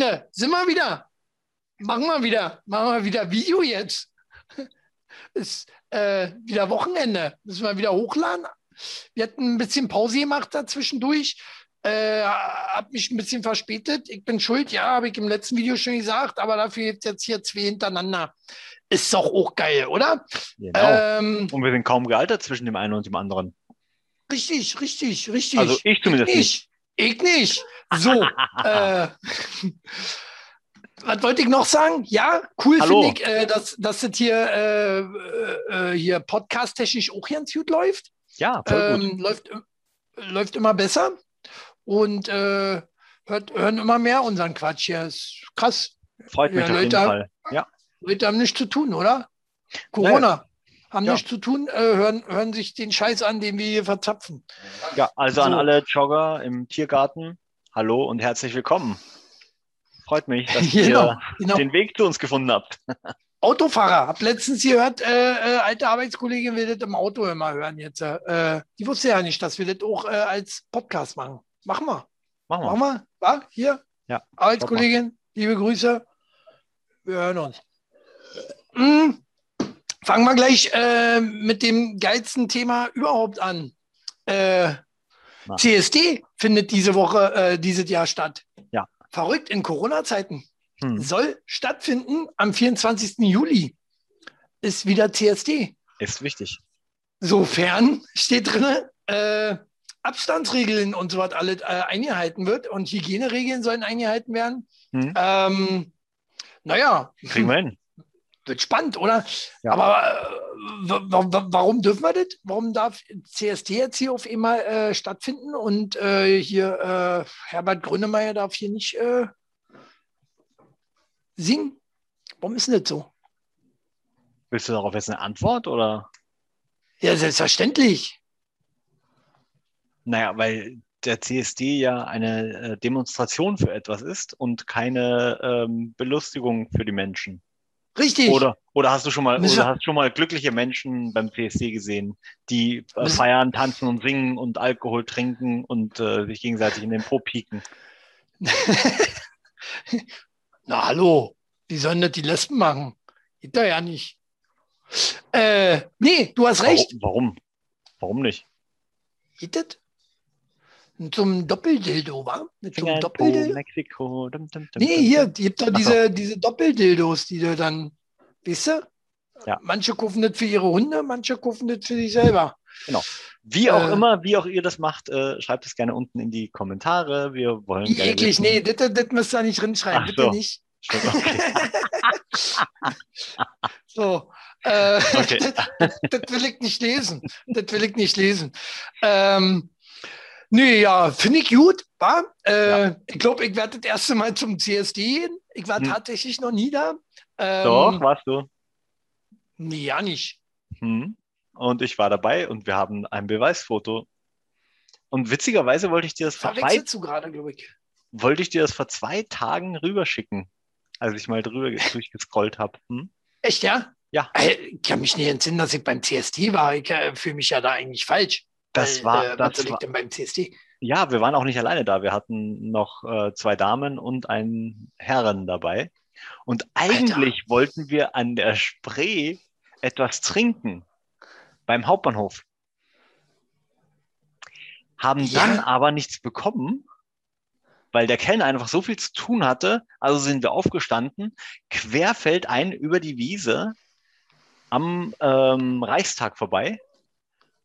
Freunde, sind wir wieder. Machen wir wieder. Machen wir wieder Video jetzt. Ist äh, wieder Wochenende. Müssen wir wieder hochladen. Wir hatten ein bisschen Pause gemacht dazwischendurch. Äh, hab mich ein bisschen verspätet. Ich bin schuld, ja, habe ich im letzten Video schon gesagt, aber dafür jetzt jetzt hier zwei hintereinander. Ist doch auch geil, oder? Genau. Ähm, und wir sind kaum gealtert zwischen dem einen und dem anderen. richtig, richtig, richtig. Also ich zumindest nicht. Ich nicht. So. äh, was wollte ich noch sagen? Ja, cool finde ich, äh, dass, dass das hier, äh, äh, hier podcast-technisch auch ganz gut läuft. Ja, voll gut. Ähm, läuft, läuft immer besser und äh, hört, hören immer mehr unseren Quatsch hier. Ist krass. Freut mich ja, auf jeden. Fall. Ja. Leute haben nichts zu tun, oder? Corona. Haben Ja. nichts zu tun, äh, hören, hören sich den Scheiß an, den wir hier verzapfen. ja, also an So. alle Jogger im Tiergarten, hallo und herzlich willkommen. Freut mich, dass Genau, ihr genau. den Weg zu uns gefunden habt. Autofahrer. Hab letztens gehört, äh, äh, alte Arbeitskollegin will das im Auto immer hören jetzt. Äh, die wusste ja nicht, dass wir das auch äh, als Podcast machen. Machen wir. Machen wir. Machen wir. Wa? Hier. Ja, Arbeitskollegin, liebe Grüße. Wir hören uns. Hm. Fangen wir gleich äh, mit dem geilsten Thema überhaupt an. Äh. CSD findet diese Woche, äh, dieses Jahr statt. Ja. Verrückt in Corona-Zeiten Hm. soll stattfinden am 24. Juli. Ist wieder CSD. Ist wichtig. Sofern steht drin, äh, Abstandsregeln und so was alles äh, eingehalten wird und Hygieneregeln sollen eingehalten werden. Hm. Ähm, naja, Kriegen wir hin. wird spannend, oder? Ja. Aber äh, warum dürfen wir das? Warum darf CSD jetzt hier auf einmal äh, stattfinden und äh, hier äh, Herbert Grönemeyer darf hier nicht äh, singen? Warum ist denn das so? Willst du darauf jetzt eine Antwort oder? Ja, selbstverständlich. Naja, weil der CSD ja eine äh, Demonstration für etwas ist und keine ähm, Belustigung für die Menschen. Richtig. Oder, oder hast du schon mal, Müssen oder hast schon mal glückliche Menschen beim CSD gesehen, die äh, feiern, tanzen und singen und Alkohol trinken und äh, sich gegenseitig in den Po pieken? Na hallo, wie sollen das die Lesben machen? Geht doch ja nicht. Äh, nee, du hast recht. Warum? Warum nicht? Geht das? Zum Doppeldildo, wa? In Po, Doppeldildo? Mexiko. Dum, dum, dum, Nee, hier, gibt doch Ach so. diese, diese Doppeldildos, die du dann, weißt du? Ja. Manche kaufen das für ihre Hunde, manche kaufen das für sich selber. Wie auch Äh, immer, wie auch ihr das macht, äh, schreibt es gerne unten in die Kommentare. Wir wollen Wie gerne eklig, wissen- nee, das, das, das müsst ihr nicht drinschreiben, Ach bitte so. nicht. Stimmt, Okay. So, äh, Okay. das, das will ich nicht lesen. Das will ich nicht lesen. Ähm, nee, ja, finde ich gut. Äh, Ich glaube, ich werde das erste Mal zum CSD gehen. Ich war Hm. tatsächlich noch nie da. Ähm, Doch, warst du. Nee, ja nicht. Hm. Und ich war dabei und wir haben ein Beweisfoto. Und witzigerweise wollte ich dir das vor zwei, gerade, wollte ich dir das vor zwei Tagen rüberschicken, als ich mal drüber durchgescrollt habe. Hm? Echt, ja? Ja. Äh, Ich kann mich nicht entsinnen, dass ich beim CSD war. Ich äh, fühle mich ja da eigentlich falsch. Das war, äh, das ich war, denn beim CSD? ja, wir waren auch nicht alleine da. Wir hatten noch äh, zwei Damen und einen Herren dabei. Und eigentlich wollten wir an der Spree etwas trinken beim Hauptbahnhof. Haben Ja. dann aber nichts bekommen, weil der Kellner einfach so viel zu tun hatte. Also sind wir aufgestanden, querfeldein über die Wiese am ähm, Reichstag vorbei.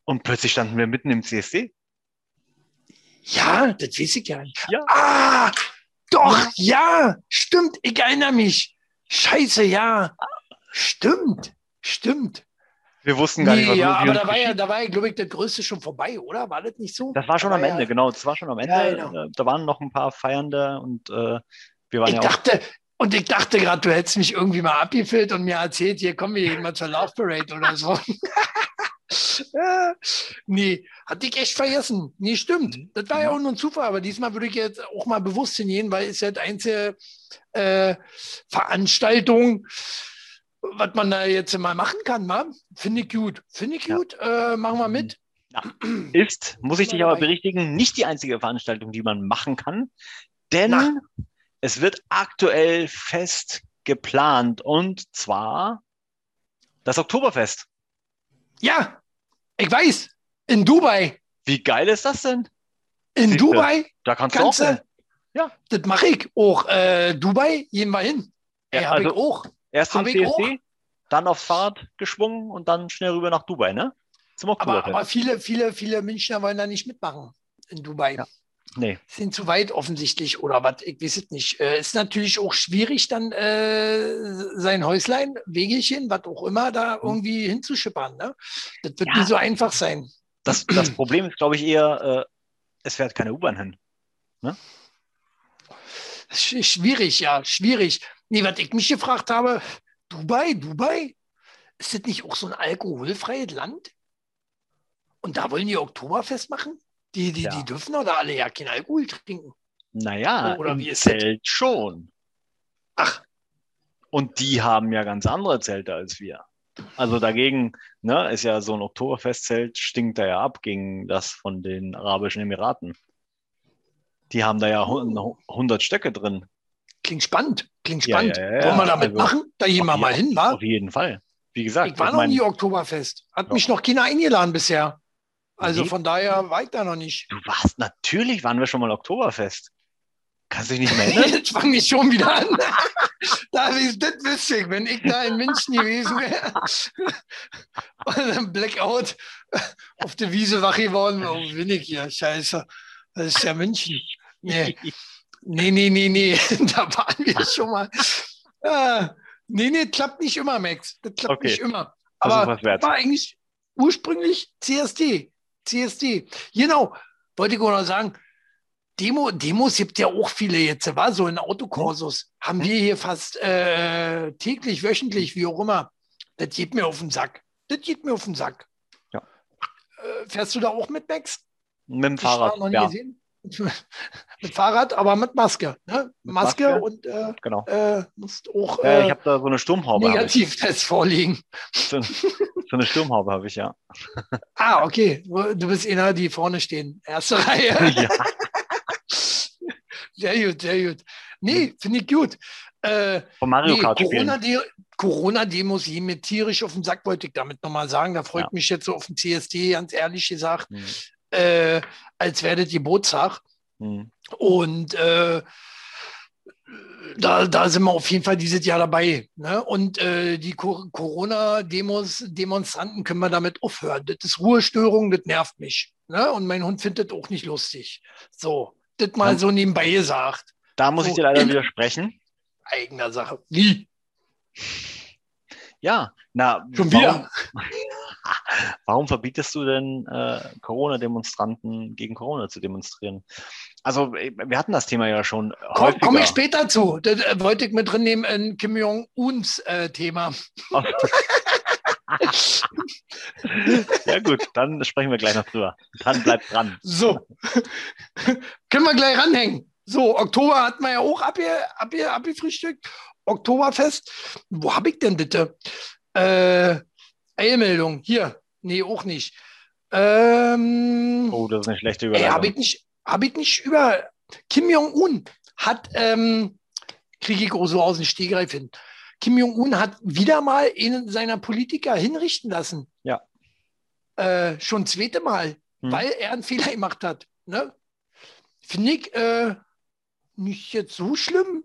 Und plötzlich standen wir mitten im CSD. Ja, das weiß ich ja nicht. Ja. Ah, doch, ja, stimmt, ich erinnere mich. Scheiße, ja. Stimmt, stimmt. Wir wussten gar nicht, Nee, was ja, aber da war ja, da war ja, glaube ich, das Größte schon vorbei, oder? War das nicht so? Das war schon Da am Ende, ja, genau. Das war schon am Ende. Ja, genau. Äh, Da waren noch ein paar Feiernde und äh, wir waren Ich ja dachte, und ich dachte gerade, du hättest mich irgendwie mal abgefilmt und mir erzählt, hier kommen wir mal zur Love Parade oder so. Ja, nee, hatte ich echt vergessen. Nee, stimmt. Mhm. Das war ja auch nur ein Zufall, aber diesmal würde ich jetzt auch mal bewusst hingehen, weil es ja die einzige äh, Veranstaltung, was man da jetzt mal machen kann, ma? Finde ich gut. Finde ich Ja. gut. Äh, machen wir mit. Ist, muss ich dich aber berichtigen, nicht die einzige Veranstaltung, die man machen kann. Denn Na. Es wird aktuell fest geplant und zwar das Oktoberfest. Ja, ich weiß. In Dubai. Wie geil ist das denn? In Siehste, Dubai. Da kannst du auch. hin. Ja. Das mache ich auch. Äh, Dubai, gehen wir hin. Ja, Ey, hab also- ich auch. Erst zum Hab CSD, dann aufs Fahrrad geschwungen und dann schnell rüber nach Dubai, ne? Zum Aber, aber viele, viele, viele Münchner wollen da nicht mitmachen in Dubai. Ja. Nee. Sind zu weit offensichtlich oder was, ich weiß es nicht. Äh, ist natürlich auch schwierig, dann äh, sein Häuslein, Wegelchen, was auch immer, da irgendwie hinzuschippern. Ne? Das wird. Ja. nicht so einfach sein. Das, das Problem ist, glaube ich, eher, äh, es fährt keine U-Bahn hin. Sch schwierig, ja, schwierig. Nee, was ich mich gefragt habe, Dubai, Dubai, ist das nicht auch so ein alkoholfreies Land? Und da wollen die Oktoberfest machen? Die, die, Ja. die dürfen doch da alle ja kein Alkohol trinken. Naja, Oder im wie ist das? Zelt schon. Ach, Und die haben ja ganz andere Zelte als wir. Also dagegen, ne, ist ja so ein Oktoberfestzelt, stinkt da ja ab gegen das von den Arabischen Emiraten. Die haben da ja hu- 100 Stöcke drin. klingt spannend, klingt spannend. ja, ja, Wollen wir damit Also, machen? Da gehen wir mal hin, wa? Auf jeden Fall. Wie gesagt, Ich war noch mein, nie Oktoberfest. Hat mich noch keiner eingeladen bisher. Also von daher da noch nicht. du warst, natürlich waren wir schon mal Oktoberfest. Kannst du dich nicht mehr erinnern? Jetzt fange ich schon wieder an. da ist das witzig, wenn ich da in München gewesen wäre. Und dann Blackout auf der Wiese wach geworden. Oh, bin ich hier? Scheiße. Das ist ja München. Nee, nee, nee, nee. nee. Da waren wir schon mal. Ah, nee, nee, klappt nicht immer, Max. Das klappt Okay. nicht immer. Aber war eigentlich ursprünglich CSD. CSD. Genau. Wollte ich auch noch sagen. Demo, Demos gibt ja auch viele jetzt, war so in Autokursus. Haben wir hier fast äh, täglich, wöchentlich, wie auch immer. Das geht mir auf den Sack. Das geht mir auf den Sack. Ja. Äh, fährst du da auch mit, Max? Mit dem Fahrrad, noch nie ja, gesehen. Mit Fahrrad, aber mit Maske. Ne? Mit Maske, Maske. und äh, genau. äh, musst auch Ja, äh, ich habe da so eine Sturmhaube. Negativtest vorlegen. So, so eine Sturmhaube habe ich, ja. Ah, okay. Du bist einer, die vorne stehen. Erste Reihe. ja. Sehr gut, sehr gut. Nee, finde ich gut. Äh, Von Mario nee, Kart spielen. Corona-De- Corona-Demos gehen mir tierisch auf den Sack, wollte ich damit nochmal sagen. Da freut Ja. mich jetzt so auf den CSD, ganz ehrlich gesagt, Hm, äh, als wäre das Geburtstag. hm. Und äh, da, da sind wir auf jeden Fall dieses Jahr dabei. Ne? Und äh, die Co Corona-Demos, Demonstranten können wir damit aufhören. Das ist Ruhestörung, das nervt mich. Ne? Und mein Hund findet das auch nicht lustig. So, das mal Ja. so nebenbei gesagt. Da muss So, ich dir leider widersprechen. Eigener Sache. Wie? Ja, na, Schon wieder? Warum verbietest du denn äh, Corona-Demonstranten gegen Corona zu demonstrieren? Also, äh, wir hatten das Thema ja schon Komm. Komme ich später zu. Das äh, wollte ich mit drin nehmen in Kim Jong-uns äh, Thema. ja, gut, dann sprechen wir gleich noch drüber. Dann bleibt dran. So. Können wir gleich ranhängen. So, Oktober hatten wir ja auch abge, abge, abgefrühstückt. Oktoberfest. Wo habe ich denn bitte? Äh, Eilmeldung. Hier. Nee, auch nicht. Ähm, Oh, das ist eine schlechte Überleitung. habe ich nicht, hab ich nicht über. Kim Jong-un hat, ähm, kriege ich auch so aus dem Stegreif hin. Kim Jong-un hat wieder mal einen seiner Politiker hinrichten lassen. Ja. Äh, schon zweite Mal, Hm. weil er einen Fehler gemacht hat. Ne? Finde ich äh, nicht jetzt so schlimm.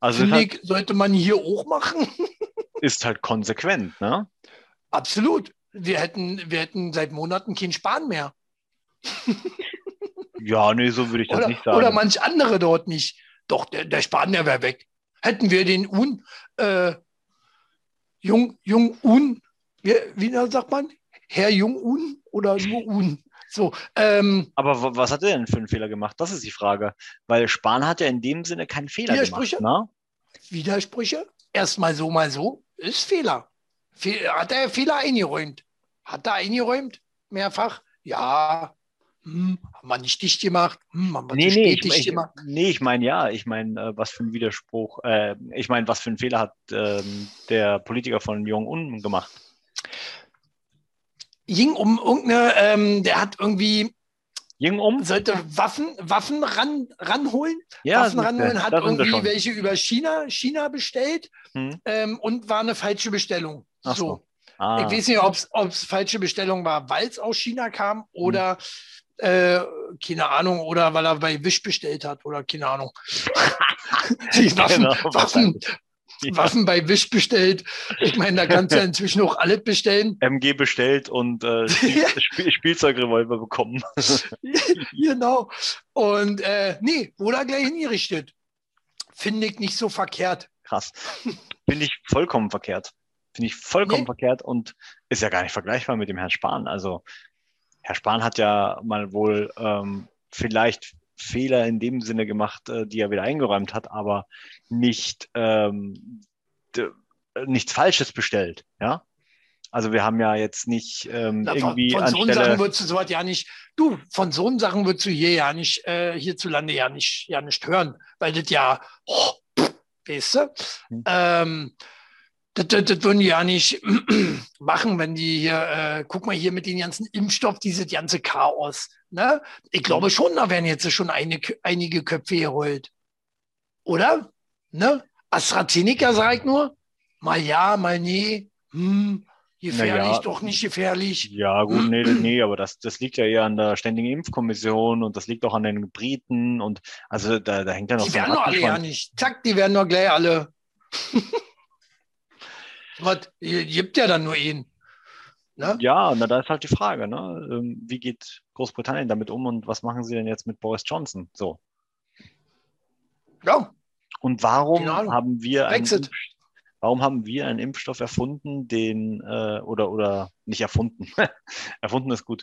also, Finde halt, ich, sollte man hier auch machen. ist halt konsequent, ne? Absolut. Wir hätten, wir hätten seit Monaten keinen Spahn mehr. Ja, nee, so würde ich das Oder, nicht sagen. oder manch andere dort nicht. Doch, der, der Spanier wäre weg. Hätten wir den Un, äh, Jung, Jung Un, wie, wie sagt man? Herr Jung Un oder nur Un? So, ähm, Aber wa- was hat er denn für einen Fehler gemacht? Das ist die Frage. Weil Spahn hat ja in dem Sinne keinen Fehler Widersprüche? gemacht. Ne? Widersprüche. Erstmal so, mal so. Ist Fehler. Hat er Fehler eingeräumt? Hat er eingeräumt? Mehrfach? Ja. Hm, haben wir nicht dicht gemacht? Hm, haben wir Nee, zu nee, ich, gemacht? nee, ich meine ja, ich meine, äh, was für ein Widerspruch, äh, ich meine, was für einen Fehler hat ähm, der Politiker von Jong-un gemacht? ging um irgendeine, ähm, der hat irgendwie Ging um? sollte Waffen, Waffen ran, ranholen. Ja, Waffen ranholen, hat irgendwie welche über China, China bestellt Hm. ähm, und war eine falsche Bestellung. Ach so. so. Ah, Ich weiß nicht, ob es falsche Bestellung war, weil es aus China kam Hm. oder äh, keine Ahnung, oder weil er bei Wish bestellt hat oder keine Ahnung. Die Waffen, Genau, Waffen. Ja. Waffen bei Wish bestellt. Ich meine, da kannst du ja inzwischen auch alles bestellen. MG bestellt und äh. Spiel Spielzeugrevolver bekommen. genau. Und äh, nee, wurde er gleich hingerichtet. Finde ich nicht so verkehrt. Krass. Finde ich vollkommen verkehrt. Finde ich vollkommen Nee. verkehrt und ist ja gar nicht vergleichbar mit dem Herrn Spahn. Also Herr Spahn hat ja mal wohl ähm, vielleicht Fehler in dem Sinne gemacht, äh, die er wieder eingeräumt hat, aber nicht ähm, äh, nichts Falsches bestellt. Ja. Also wir haben ja jetzt nicht ähm, Na, von irgendwie von so Sachen anstelle. würdest du sowas ja nicht, du, von so Sachen würdest du hier ja nicht, äh, hierzulande ja nicht, ja nicht hören, weil das ja, oh, pff, weißt du, Hm. ähm, das, das, das würden die ja nicht machen, wenn die hier, äh, guck mal hier mit den ganzen Impfstoff, dieses ganze Chaos. Ne? Ich glaube schon, da werden jetzt schon eine, einige Köpfe geholt. Oder? Ne? AstraZeneca ich nur, mal ja, mal nee, hm, gefährlich, Naja. doch nicht gefährlich. Ja, gut, nee, nee, aber das, das liegt ja eher an der Ständigen Impfkommission und das liegt auch an den Briten und also da, da hängt ja noch Die so werden doch alle ja nicht. Zack, die werden doch gleich alle. Was? Ihr gibt ja dann nur ihn. Ne? Ja, na, da ist halt die Frage, ne? Ähm, Wie geht Großbritannien damit um und was machen sie denn jetzt mit Boris Johnson? So. Ja. Und warum haben wir einen, Brexit. Warum haben wir einen Impfstoff erfunden, den äh, oder oder nicht erfunden? erfunden ist gut.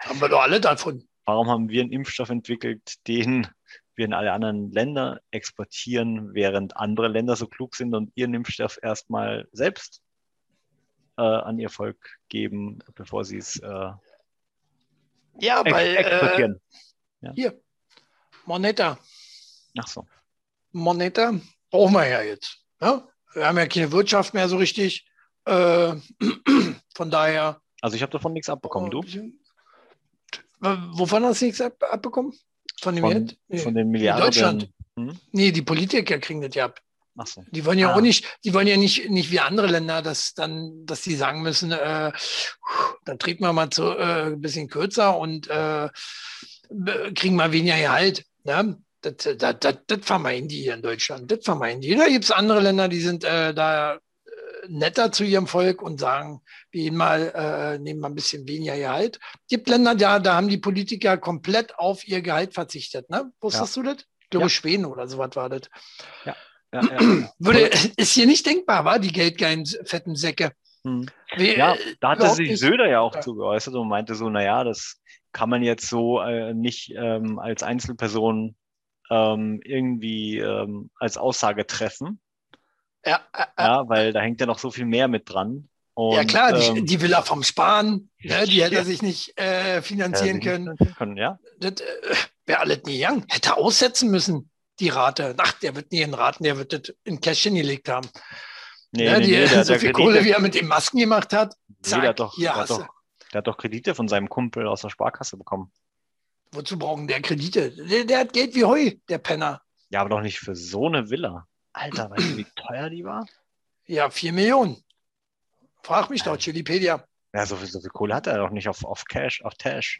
Haben wir doch alle davon. Warum haben wir einen Impfstoff entwickelt, den wir in alle anderen Länder exportieren, während andere Länder so klug sind und ihren Impfstoff erstmal selbst äh, an ihr Volk geben, bevor sie es äh, Ja, ex weil äh, exportieren? hier, Moneta. Ach so. Moneta brauchen wir ja jetzt. Ne? Wir haben ja keine Wirtschaft mehr so richtig. Äh, von daher. Also ich habe davon nichts abbekommen, du? Wovon hast du nichts ab, abbekommen? Von dem Von? Nee. von den In Milliarden. Deutschland. Hm? nee, die Politiker kriegen das ja ab. So. Die wollen ja Ah. auch nicht, die wollen ja nicht, nicht wie andere Länder, dass dann, dass die sagen müssen, äh, dann treten wir mal zu, äh, ein bisschen kürzer und äh, kriegen mal weniger Gehalt. Ne? Das, das, das, das vermeiden die hier in Deutschland. Das vermeiden die. Da gibt es andere Länder, die sind äh, da netter zu ihrem Volk und sagen, wir mal, äh, nehmen mal ein bisschen weniger Gehalt. gibt Länder, da, da haben die Politiker komplett auf ihr Gehalt verzichtet. Ne? Wusstest du das? Ich glaube, Ja. Schweden oder sowas war das. Ja, ja. Würde, ist hier nicht denkbar, war die geldgeilen fetten Säcke. Hm. Wir, Ja, äh, da hatte sich nicht. Söder ja auch Ja. zu geäußert und meinte so, naja, das kann man jetzt so äh, nicht ähm, als Einzelperson ähm, irgendwie ähm, als Aussage treffen, Ja, äh, äh, ja, weil da hängt ja noch so viel mehr mit dran. Und, ja klar, die, ähm, die Villa vom Spahn, ne, die hätte Ja. er sich nicht äh, ja, finanzieren können. können. Ja, Das äh, wäre alles nie gegangen. Hätte aussetzen müssen, die Rate. Ach, der wird nie in Raten, der wird das in Kästchen gelegt haben. nee, ne, nee, die, nee, der, so der, viel Kredite, Kohle, wie er mit den Masken gemacht hat. nee, Zack, der, hat doch, der, hat doch, der hat doch Kredite von seinem Kumpel aus der Sparkasse bekommen. Wozu brauchen der Kredite? Der, der hat Geld wie Heu, der Penner. Ja, aber doch nicht für so eine Villa. Alter, weißt du, wie teuer die war? Ja, vier Millionen. Frag mich doch, Chilipedia. Ja, so viel, so viel Kohle hat er doch nicht auf, auf Cash, auf Tash.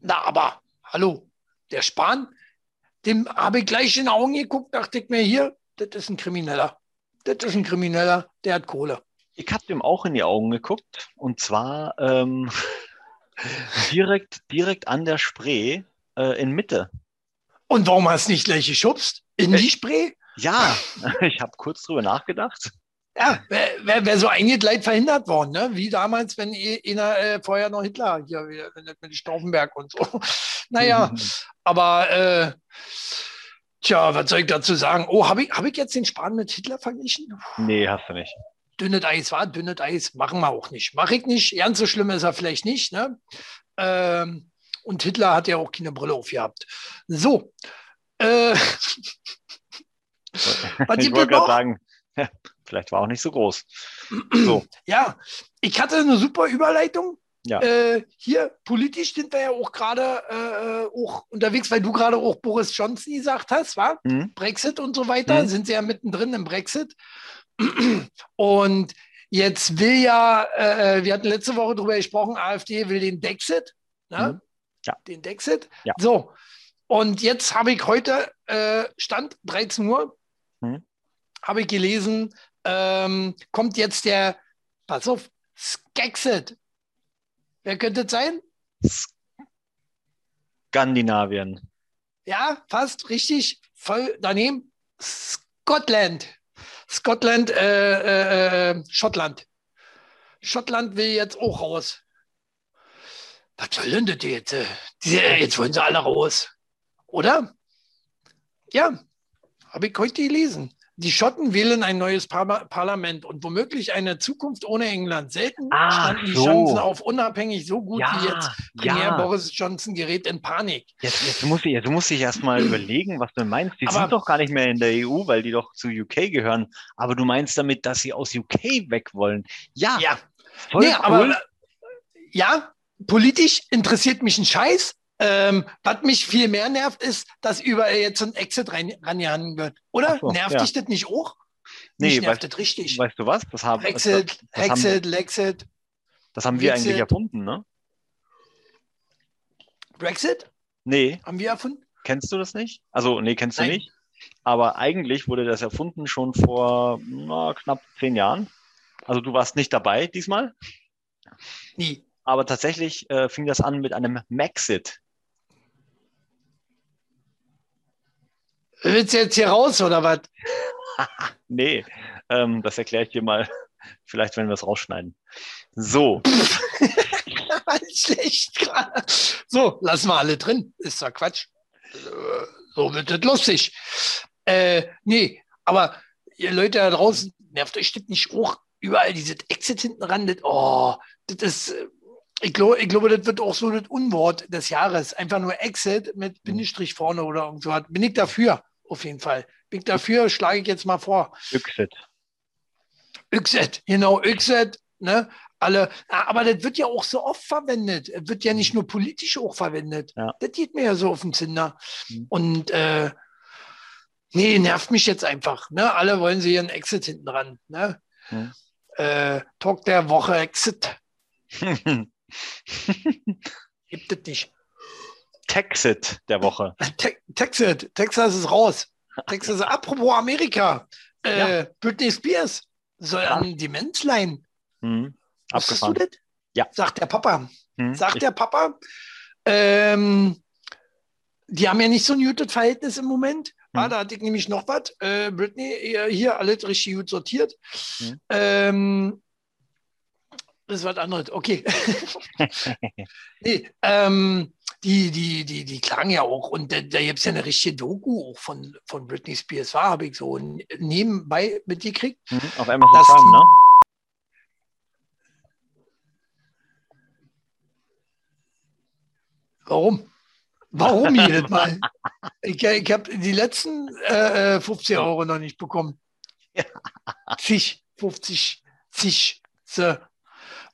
Na, aber, hallo, der Spahn, dem habe ich gleich in die Augen geguckt, dachte ich mir, hier, das ist ein Krimineller. Das ist ein Krimineller, der hat Kohle. Ich habe dem auch in die Augen geguckt und zwar ähm, direkt, direkt an der Spree äh, in Mitte. Und warum hast du nicht gleich geschubst? In die Spree? Ja, ich habe kurz drüber nachgedacht. Ja, wäre wär, wär so eingegleit verhindert worden, ne? wie damals, wenn eh- einer äh, vorher noch Hitler hier wieder mit Stauffenberg und so. Naja, aber äh, tja, was soll ich dazu sagen? Oh, habe ich, hab ich jetzt den Spahn mit Hitler verglichen? Nee, hast du nicht. dünnes Eis war, dünnes Eis machen wir auch nicht. Mache ich nicht. Ganz so schlimm ist er vielleicht nicht. Ne? Ähm, und Hitler hat ja auch keine Brille aufgehabt. So. Äh, Was ich wollte gerade sagen, ja, vielleicht war auch nicht so groß. So, ja, ich hatte eine super Überleitung. Ja. Äh, hier politisch sind wir ja auch gerade äh, auch unterwegs, weil du gerade auch Boris Johnson gesagt hast, war Mhm. Brexit und so weiter, Mhm. sind sie ja mittendrin im Brexit. Und jetzt will ja, äh, wir hatten letzte Woche darüber gesprochen, AfD will den Dexit, ne? Mhm. Ja. den Dexit. Ja. So, und jetzt habe ich heute, äh, Stand 13 Uhr. Habe ich gelesen, ähm, kommt jetzt der, pass auf, Skexit. Wer könnte es sein? Skandinavien. Ja, fast richtig, voll daneben. Scotland. Scotland, äh, äh, äh, Schottland. Schottland will jetzt auch raus. Was soll denn das jetzt? äh? Die, jetzt wollen sie alle raus. Oder? Ja, habe ich heute gelesen. Die Schotten wählen ein neues Par Parlament und womöglich eine Zukunft ohne England. Selten Ah, standen die so. Chancen auf unabhängig so gut wie jetzt. Premier ja. Boris Johnson gerät in Panik. Jetzt, jetzt muss ich, jetzt muss ich erstmal überlegen, was du meinst. Die Aber- sind doch gar nicht mehr in der EU, weil die doch zu UK gehören. Aber du meinst damit, dass sie aus UK weg wollen. Ja, Ja, voll nee, cool. aber äh, ja, politisch interessiert mich ein Scheiß. Ähm, was mich viel mehr nervt, ist, dass überall jetzt ein Exit rein, rangehangen wird. Oder? So, nervt ja. dich das nicht auch? Nee, mich nervt weißt- das richtig. weißt du was? Das haben, Exit, das, das haben, Exit, Lexit, das haben wir eigentlich Brexit. erfunden, ne? Brexit Nee, haben wir erfunden? kennst du das nicht? Also, nee, kennst du Nein. nicht. Aber eigentlich wurde das erfunden schon vor na, knapp zehn Jahren. Also du warst nicht dabei diesmal. Nie. Aber tatsächlich äh, fing das an mit einem Maxit. Willst du jetzt hier raus oder was? Nee, ähm, das erkläre ich dir mal, vielleicht wenn wir es rausschneiden. So, Schlecht gerade. So, lassen wir alle drin. Ist doch Quatsch. Äh, So wird das lustig. Äh, nee, aber ihr Leute da draußen, nervt euch das nicht auch überall dieses Exit hinten ran? Das, oh, das ist, äh, ich glaube, ich glaube, das wird auch so das Unwort des Jahres. Einfach nur Exit mit Bindestrich vorne oder irgend so. Bin ich dafür, auf jeden Fall. Bin ich dafür, schlage ich jetzt mal vor. Exit. Exit, genau, Exit, ne? Alle, aber das wird ja auch so oft verwendet. Es wird ja nicht nur politisch auch verwendet. Ja. Das geht mir ja so auf den Zinder. Mhm. Und äh, nee, nervt mich jetzt einfach. Ne? Alle wollen sie ihren Exit hinten dran. Ne? Mhm. Äh, Talk der Woche Exit. Gibt es nicht. Texit der Woche. Te Texas, Texas ist raus. Texas, apropos Amerika. Äh, Britney Spears soll Ja. an Demenz. Wusstest du Abgefahren. das? Ja. Sagt der Papa. Mhm. Sagt der Papa. Ähm, die haben ja nicht so ein gutes Verhältnis im Moment. Ah, Mhm. da hatte ich nämlich noch was. Äh, Britney, hier alles richtig gut sortiert. Mhm. Ähm, das ist was anderes. Okay. nee, ähm, die, die, die, die klagen ja auch. Und da, da gibt es ja eine richtige Doku auch von, von Britney Spears. War, habe ich so nebenbei mitgekriegt. Mhm. Auf Amazon dass Prime, ne? Warum? Warum jedes Mal? Ich, ich habe die letzten äh, äh, 50 Euro noch nicht bekommen. Ja. Zig, 50, zig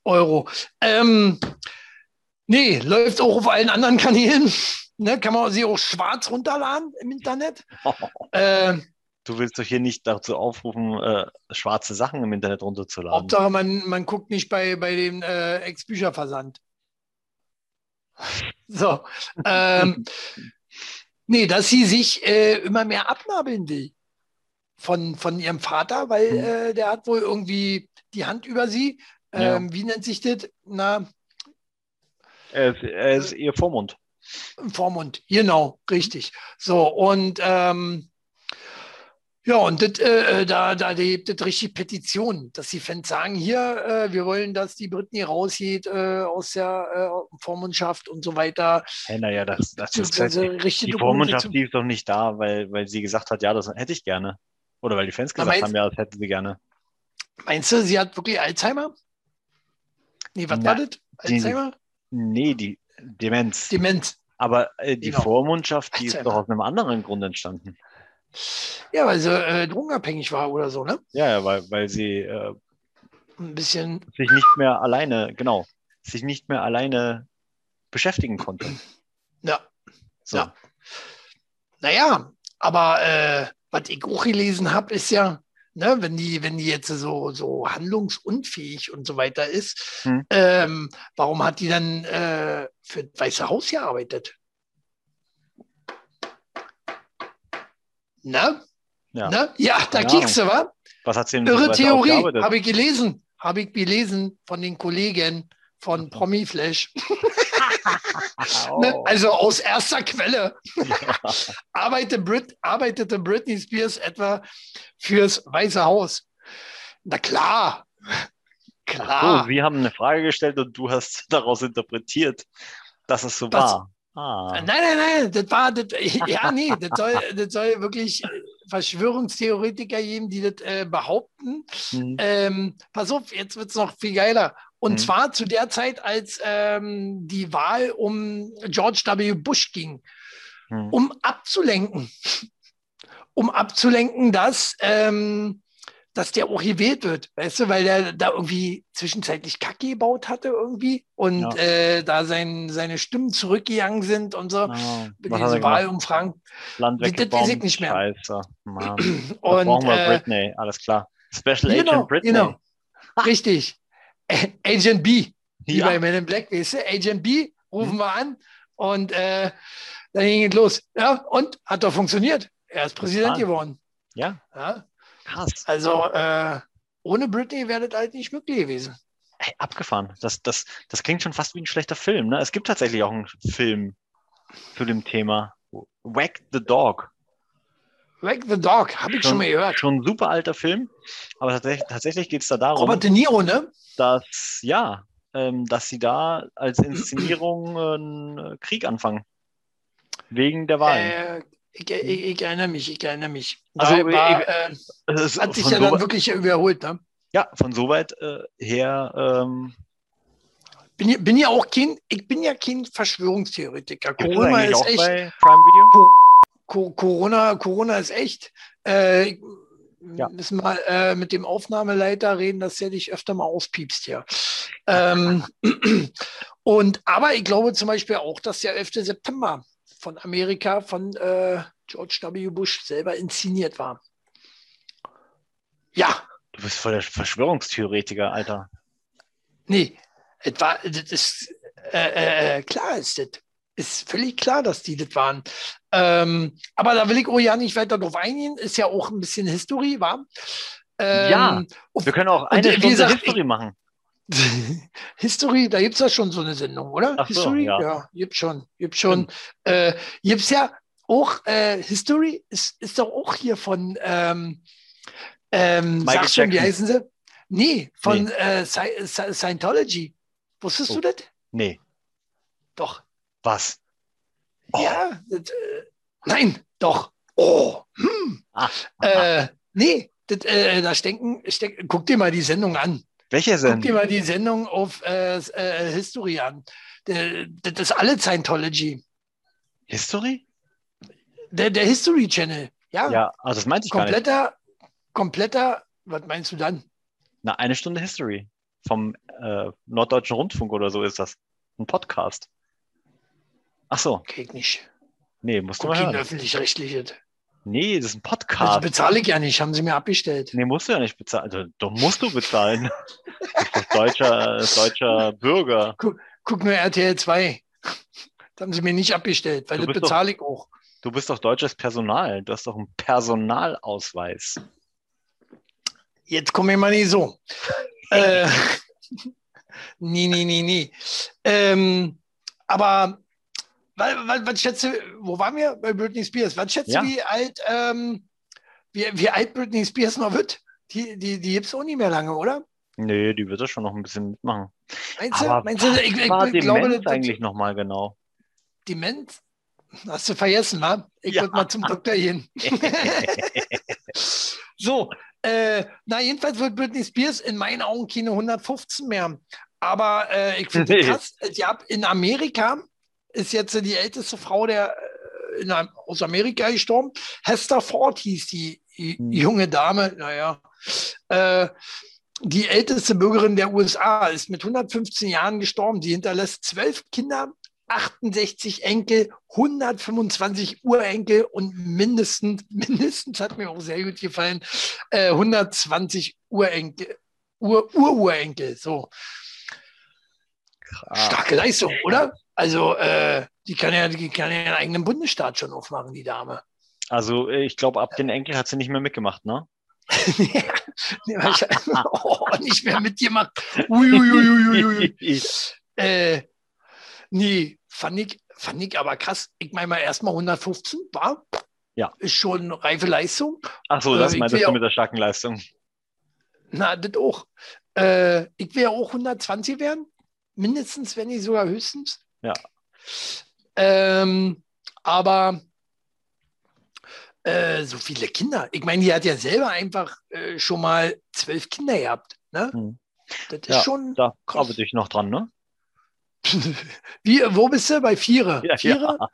Euro. Ähm, nee, läuft auch auf allen anderen Kanälen. Ne, kann man sie auch schwarz runterladen im Internet. Äh, Du willst doch hier nicht dazu aufrufen, äh, schwarze Sachen im Internet runterzuladen. Hauptsache, man, man guckt nicht bei, bei dem äh, Ex-Bücherversand. So. Ähm, nee, dass sie sich äh, immer mehr abnabeln will von, von ihrem Vater, weil Mhm. äh, der hat wohl irgendwie die Hand über sie. Ja. Ähm, Wie nennt sich das? Na, Er ist, er ist ihr Vormund. Vormund. Genau, richtig. So, und ähm, ja, und das, äh, da, da gibt es richtig Petitionen, dass die Fans sagen, hier, äh, wir wollen, dass die Britney rausgeht äh, aus der äh, Vormundschaft und so weiter. Hey, naja, das, das Das ist ist also richtige die Vormundschaft, ist doch nicht da, weil, weil sie gesagt hat, ja, das hätte ich gerne. Oder weil die Fans gesagt jetzt- haben, ja, das hätten sie gerne. Meinst du, sie hat wirklich Alzheimer? Nee, was Na, war das? Alzheimer? Nee, die Demenz. Demenz. Aber äh, die Genau. Vormundschaft, die ist doch aus einem anderen Grund entstanden. Ja, weil sie äh, drogenabhängig war oder so, ne? Ja, ja, weil, weil sie äh, Ein bisschen, sich nicht mehr alleine, genau. sich nicht mehr alleine beschäftigen konnte. Ja. So. Ja. Naja, aber äh, was ich auch gelesen habe, ist ja, ne, wenn die, wenn die jetzt so, so handlungsunfähig und so weiter ist, Hm. ähm, warum hat die dann äh, für das Weiße Haus gearbeitet? Ne? Ja. Ne? Ja, da Keine kriegst du, wa? Was hat sie denn Irre Theorie, habe ich gelesen. Habe ich gelesen von den Kollegen von Promiflash. Oh. Ne? Also aus erster Quelle. Arbeitete, Brit arbeitete Britney Spears etwa fürs Weiße Haus? Na klar. Klar. Oh, Sie haben eine Frage gestellt und du hast daraus interpretiert, dass es so Was? war. Ah. Nein, nein, nein, das war, das, ja, nee, das soll, das soll wirklich Verschwörungstheoretiker geben, die das äh, behaupten. Hm. Ähm, pass auf, jetzt wird es noch viel geiler. Und Hm. zwar zu der Zeit, als ähm, die Wahl um George W. Bush ging, Hm. um abzulenken. Um abzulenken, dass, ähm, dass der auch gewählt wird, weißt du, weil der da irgendwie zwischenzeitlich Kacke gebaut hatte irgendwie und Ja. äh, da sein, seine Stimmen zurückgegangen sind und so. Ah, Mit diesen? Wahlumfragen. Land Das- ich nicht mehr. Scheiße. Mann. Und brauchen wir äh, Britney, alles klar. Special genau, Agent Britney. genau. Richtig. Äh, Agent B, wie Ja. bei Men in Black, weißt du? Agent B, rufen Mhm. wir an und äh, dann ging es los. Ja, und hat doch funktioniert. Er ist Präsident geworden. ja, Ja? krass. Also äh, ohne Britney wäre das halt nicht möglich gewesen. Ey, abgefahren. Das, das, das klingt schon fast wie ein schlechter Film. Ne? Es gibt tatsächlich auch einen Film zu dem Thema. Whack the Dog. Wake the Dog, habe ich schon, mal gehört. Schon ein super alter Film. Aber tatsächlich, tatsächlich geht es da darum, Robert De Niro, ne? dass, ja, ähm, dass sie da als Inszenierung äh, einen Krieg anfangen. Wegen der Wahlen. Äh, ich, ich, ich erinnere mich, ich erinnere mich. Also, war, ich- äh, Es ist hat sich ja so dann wirklich überholt, ne? ja, von so weit äh, her, ähm, Bin, ja- bin ja auch kein, ich bin ja kein Verschwörungstheoretiker. Corona ist auch echt. bei Prime Video? Co Corona, Corona ist echt. Äh, Ja. müssen mal äh, mit dem Aufnahmeleiter reden, dass der dich öfter mal auspiepst hier. ähm, und aber ich glaube zum Beispiel auch, dass der 11. September von Amerika von äh, George W. Bush selber inszeniert war. Ja, Du bist voll der Verschwörungstheoretiker, Alter. Nee, etwa, das ist äh, äh, klar ist das. Ist völlig klar, dass die das waren. Ähm, aber da will ich auch ja nicht weiter drauf eingehen. Ist ja auch ein bisschen History, war. Ähm, Ja. und- Wir können auch Und, eine wie Stunde gesagt, History machen. History, da gibt es ja schon so eine Sendung, oder? Ach so, History? ja. gibt schon. Gibt schon. Äh, gibt's ja auch, äh, History ist, ist doch auch hier von, ähm, ähm, sag schon, wie heißen sie? Nee, von Nee. Äh, Sci Sci Scientology. Wusstest Oh. du das? Nee, Doch. Was? Oh. Ja, das, äh, nein, doch. Oh, hm. Ah, Äh, nee, das, äh, da stecken, steck, guck dir mal die Sendung an. Welche Guck dir Sendung? mal die Sendung auf äh, äh, History an. Das ist alle Scientology. History? Der, der History Channel. Ja, Ja, also das meinte ich gar nicht. kompletter, kompletter, was meinst du dann? Na, eine Stunde History. Vom äh, Norddeutschen Rundfunk oder so ist das. Ein Podcast. Ach so, Krieg nicht. nee, musst du Guck mal hören. öffentlich-rechtliches. Nee, das ist ein Das Podcast. bezahle ich ja nicht, haben sie mir abgestellt. Nee, musst du ja nicht bezahlen. Also, doch musst du bezahlen. Du bist doch deutscher, deutscher Bürger. Guck nur RTL 2. Das haben sie mir nicht abgestellt, weil Du das bezahle ich auch. Du bist doch deutsches Personal. Du hast doch einen Personalausweis. Jetzt komme ich mal nicht so. äh, nee, nee, nee, nee. Ähm, aber was, was, was schätzt du, wo waren wir bei Britney Spears? Was schätzt Ja. du, wie alt, ähm, wie, wie alt Britney Spears noch wird? Die, die, die gibt es auch nicht mehr lange, oder? Nee, die wird das schon noch ein bisschen mitmachen. Meinst du? Aber Meinst du, ich, ich, war ich glaube, das, eigentlich nochmal genau? Demenz? Hast du vergessen, wa? Ich Ja. würde mal zum Doktor gehen. So, äh, na, jedenfalls wird Britney Spears in meinen Augen keine 115 mehr. Aber äh, ich finde Nee. krass, ja, in Amerika ist jetzt die älteste Frau der äh, in, einem- aus Amerika gestorben. Hester Ford hieß die, die Hm. junge Dame, naja. Äh, die älteste Bürgerin der USA ist mit 115 Jahren gestorben. Sie hinterlässt zwölf Kinder, 68 Enkel, 125 Urenkel und mindestens, mindestens hat mir auch sehr gut gefallen, äh, 120 Urenkel, Ur, Ururenkel. So. Krass. Starke Leistung, oder? Also, äh, die kann ja, die kann ja einen eigenen Bundesstaat schon aufmachen, die Dame. Also, ich glaube, ab den Enkel hat sie nicht mehr mitgemacht, ne? ich, oh, nicht mehr mitgemacht. Uiuiuiui. äh, nee, fand ich, fand ich aber krass. Ich meine mal erstmal 115 war. Ja. Ist schon eine reife Leistung. Ach so, das äh, meintest du mit der starken Leistung. Na, das auch. Äh, ich ja auch 120 werden. Mindestens, wenn nicht sogar höchstens. Ja. Ähm, aber äh, so viele Kinder. Ich meine, die hat ja selber einfach äh, schon mal zwölf Kinder gehabt. Ne? Hm. Das ist ja, schon. Da arbeite ich noch dran, ne? Wie, wo bist du? Bei Vierer? Ja, Vierer? Ja.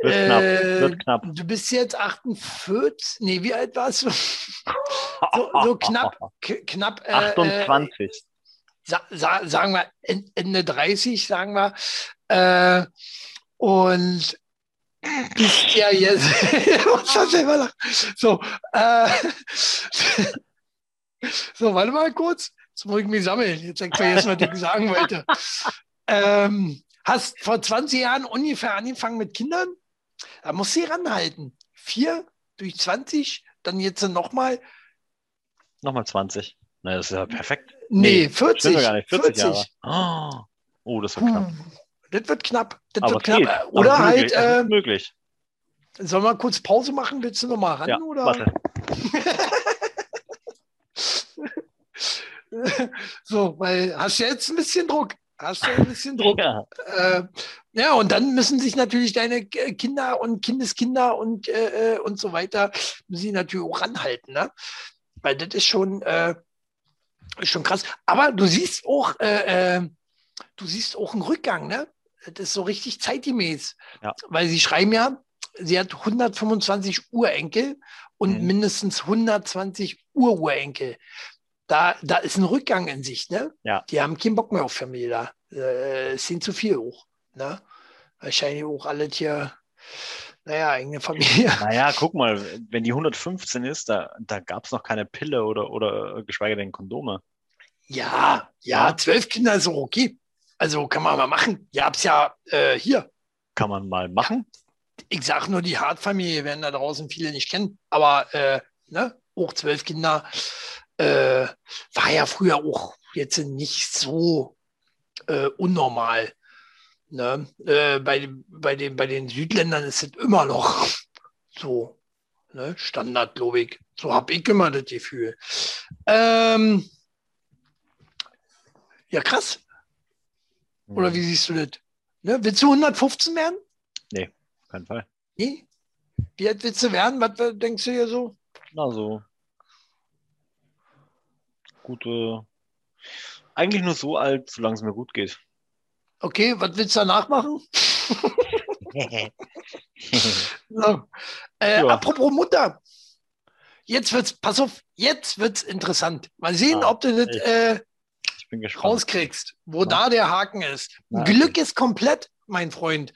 Wird äh, knapp, wird knapp. Du bist jetzt 48, nee, wie alt warst du? so, so knapp, knapp. Äh, 28. Sa sa sagen wir Ende 30, sagen wir. Äh, und bist ja jetzt. So, äh, so, warte mal kurz. Jetzt muss ich mich sammeln. Jetzt ich vergessen, was ich sagen wollte. Ähm, hast vor 20 Jahren ungefähr angefangen mit Kindern? Da musst du sie ranhalten. Vier durch 20, dann jetzt nochmal. Nochmal 20. Na, das ist ja perfekt. Nee, nee 40. Gar nicht. 40, 40. Jahre. Oh, das wird knapp. Das wird knapp. Das Aber wird knapp. Geht. Oder Aber halt. Äh, möglich. Sollen wir kurz Pause machen? Willst du nochmal ran? Ja, oder? Warte. so, weil hast du jetzt ein bisschen Druck. Hast du ein bisschen Druck. Ja. Äh, ja, und dann müssen sich natürlich deine Kinder und Kindeskinder und, äh, äh und so weiter, müssen sie natürlich auch ranhalten. Ne? Weil das ist schon, äh, ist schon krass. Aber du siehst auch, äh, äh du siehst auch einen Rückgang, ne? Das ist so richtig zeitgemäß. Ja. Weil sie schreiben ja, sie hat 125 Urenkel und mhm. mindestens 120 Ururenkel. Da, da ist ein Rückgang in sich, ne? Ja. Die haben keinen Bock mehr auf Familie da. Äh, sind zu viel hoch, ne? Wahrscheinlich auch alle hier, naja, eigene Familie. Naja, guck mal, wenn die 115 ist, da, da gab es noch keine Pille oder, oder geschweige denn Kondome. Ja, ja, zwölf Kinder ist auch okay. Also kann man mal machen. Ihr habt es ja äh, hier. Kann man mal machen? Ich sage nur, die Hartfamilie werden da draußen viele nicht kennen. Aber äh, ne, auch zwölf Kinder äh, war ja früher auch jetzt nicht so äh, unnormal. Ne? Äh, bei, bei, den, bei den Südländern ist es immer noch so ne? Standard, glaube ich. So habe ich immer das Gefühl. Ähm, ja, krass. Oder wie siehst du das? Ne? Willst du 115 werden? Nee, keinen Fall. Nee? Wie alt willst du werden? Was denkst du hier so? Na so. Gute. Eigentlich nur so alt, solange es mir gut geht. Okay, was willst du danach machen? so. äh, ja. Apropos Mutter. Jetzt wird's, pass auf, jetzt wird's interessant. Mal sehen, ah, ob du das äh, rauskriegst, wo ja. da der Haken ist. Ja, Glück okay. ist komplett, mein Freund.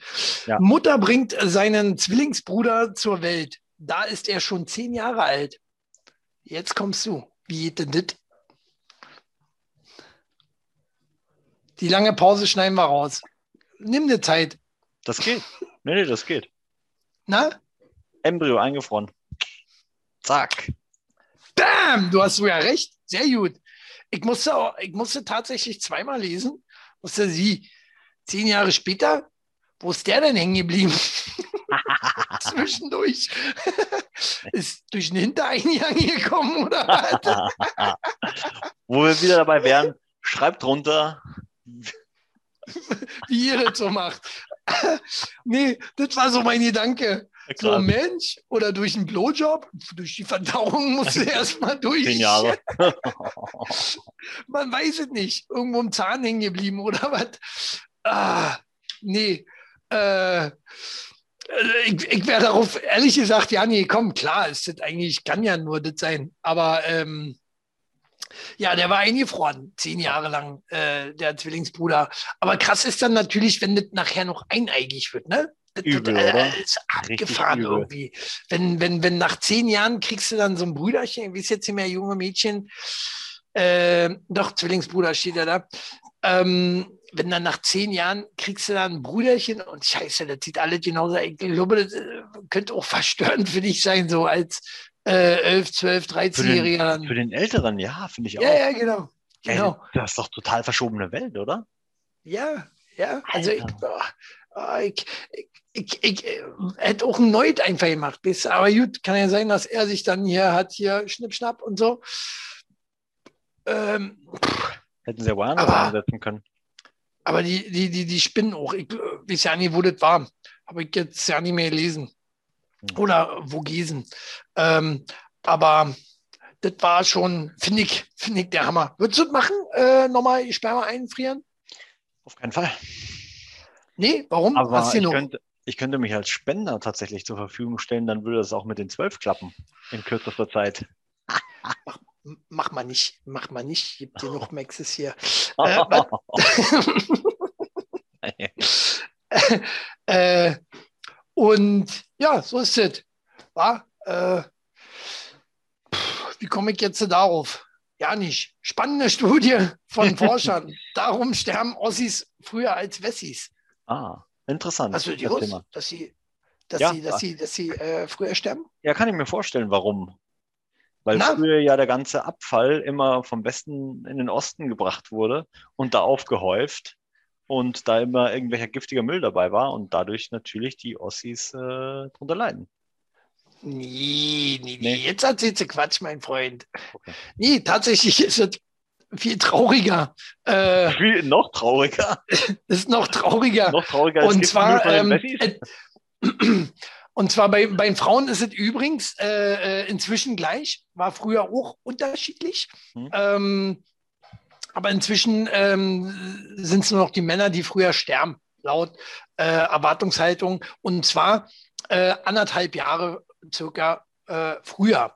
Mutter bringt seinen Zwillingsbruder zur Welt. Da ist er schon zehn Jahre alt. Jetzt kommst du. Wie geht denn das? Die lange Pause schneiden wir raus. Nimm dir Zeit. Das geht. Nee, nee, das geht. Na? Embryo eingefroren. Zack. Bam! Du hast sogar recht. Sehr gut ich musste, auch, ich musste tatsächlich zweimal lesen. Musste sie zehn Jahre später, wo ist der denn hängen geblieben? Zwischendurch. ist durch den Hintereingang gekommen oder was? wo wir wieder dabei wären, schreibt drunter. Wie ihr das so macht. nee, das war so mein Gedanke. So ein Mensch oder durch einen Blowjob, durch die Verdauung muss er erstmal durch. Zehn Jahre. Man weiß es nicht. Irgendwo im Zahn hängen geblieben oder was. Ah, nee. Äh, ich, ich wäre darauf ehrlich gesagt, ja, nee, komm, klar, ist das eigentlich, kann ja nur das sein. Aber ähm, Ja, der war eingefroren, zehn Jahre lang, äh, der Zwillingsbruder. Aber krass ist dann natürlich, wenn das nachher noch eineigig wird, ne? Das, Übel, das, oder? ist abgefahren übel. irgendwie. Wenn, wenn, wenn nach zehn Jahren kriegst du dann so ein Brüderchen, wie ist jetzt nicht mehr junge Mädchen, äh, doch, Zwillingsbruder steht ja da. Ähm, wenn dann nach zehn Jahren kriegst du dann ein Brüderchen und scheiße, das sieht alles genauso. Ich glaube, das äh, könnte auch verstörend für dich sein, so als äh, 11, 12, Für 13-Jähriger. den, dann. für den Älteren, ja, finde ich auch. Ja, ja, genau. Ey, Genau. das ist doch total verschobene Welt, oder? Ja, ja. Also ich, oh, ich, ich, ich, äh, hätte auch ein Neut einfach gemacht. Bis, aber gut, kann ja sein, dass er sich dann hier hat, hier Schnippschnapp und so. Ähm, Hätten sie ja woanders einsetzen können. aber die, die, die, die spinnen auch. Ich äh, weiß ja nicht, wo das war. Habe ich jetzt ja nicht mehr gelesen. Hm. Oder wo Gießen. Ähm, aber das war schon, finde ich, finde ich der Hammer. Würdest du das machen? Äh, nochmal die Sperma einfrieren? Auf keinen Fall. Nee, warum? Aber du ich könnte, ich könnte mich als Spender tatsächlich zur Verfügung stellen, dann würde das auch mit den zwölf klappen in kürzester Zeit. Mach mal nicht, mach mal nicht. Gib dir noch Maxis hier. Äh, was- äh, und ja, so ist es. War, äh, wie komme ich jetzt darauf? Ja, nicht. Spannende Studie von Forschern. Darum sterben Ossis früher als Wessis. ah, interessant. Du die das Thema. dass sie, dass Ja, sie, dass sie, dass sie äh, früher sterben? Ja, kann ich mir vorstellen, warum. Weil Na? früher ja der ganze Abfall immer vom Westen in den Osten gebracht wurde und da aufgehäuft und da immer irgendwelcher giftiger Müll dabei war und dadurch natürlich die Ossis äh, drunter leiden. Nee, nee, nee. Jetzt erzählst du Quatsch, mein Freund. Okay. Nee, tatsächlich ist es viel trauriger. Äh, Viel noch trauriger. ist noch trauriger. Noch trauriger als und zwar, ähm, äh, und zwar bei, bei den Frauen ist es übrigens äh, äh, inzwischen gleich, war früher auch unterschiedlich. Hm. Ähm, aber inzwischen ähm, sind es nur noch die Männer, die früher sterben, laut äh, Erwartungshaltung. Und zwar äh, anderthalb Jahre circa äh, früher.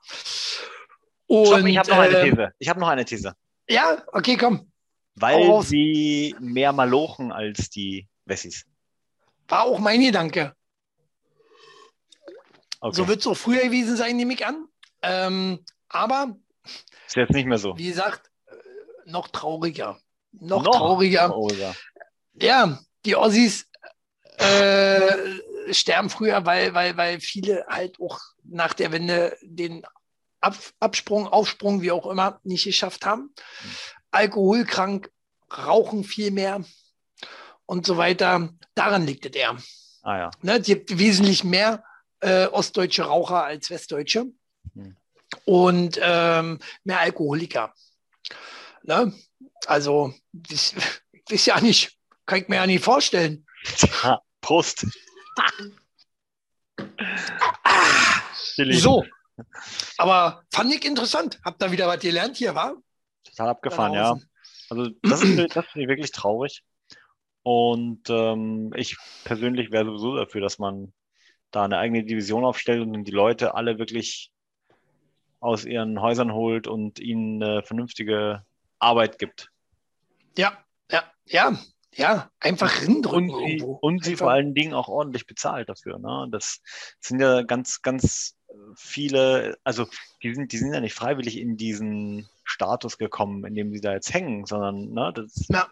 Und, Stopp, ich habe noch eine äh, These. Ich habe noch eine These. Ja, okay, komm. Weil raus. sie mehr Malochen als die Wessis. War auch mein Gedanke. Okay. So wird es auch früher gewesen sein, nehme ich an. Ähm, aber ist jetzt nicht mehr so. wie gesagt, noch trauriger. Noch, Noch trauriger. trauriger. Ja, die Ossis äh, sterben früher, weil, weil, weil viele halt auch nach der Wende den Ab Absprung, Aufsprung, wie auch immer, nicht geschafft haben. Alkoholkrank, rauchen viel mehr und so weiter. Daran liegt es eher. Ah ja. Ne, es gibt wesentlich mehr äh, ostdeutsche Raucher als westdeutsche Hm. und ähm, mehr Alkoholiker. Ne? Also, das, weiß ja nicht, kann ich mir ja nicht vorstellen. Prost. Chili. So, aber fand ich interessant. Hab da wieder was gelernt hier, war? Total abgefahren, ja. Also das, ist, das finde ich wirklich traurig. Und ähm, ich persönlich wäre sowieso dafür, dass man da eine eigene Division aufstellt und die Leute alle wirklich aus ihren Häusern holt und ihnen eine vernünftige Arbeit gibt. Ja, ja, ja, ja. Einfach rindrücken Und sie, und sie vor allen Dingen auch ordentlich bezahlt dafür. Ne? Das sind ja ganz, ganz viele, also die sind, die sind ja nicht freiwillig in diesen Status gekommen, in dem sie da jetzt hängen, sondern ne, das, Ja.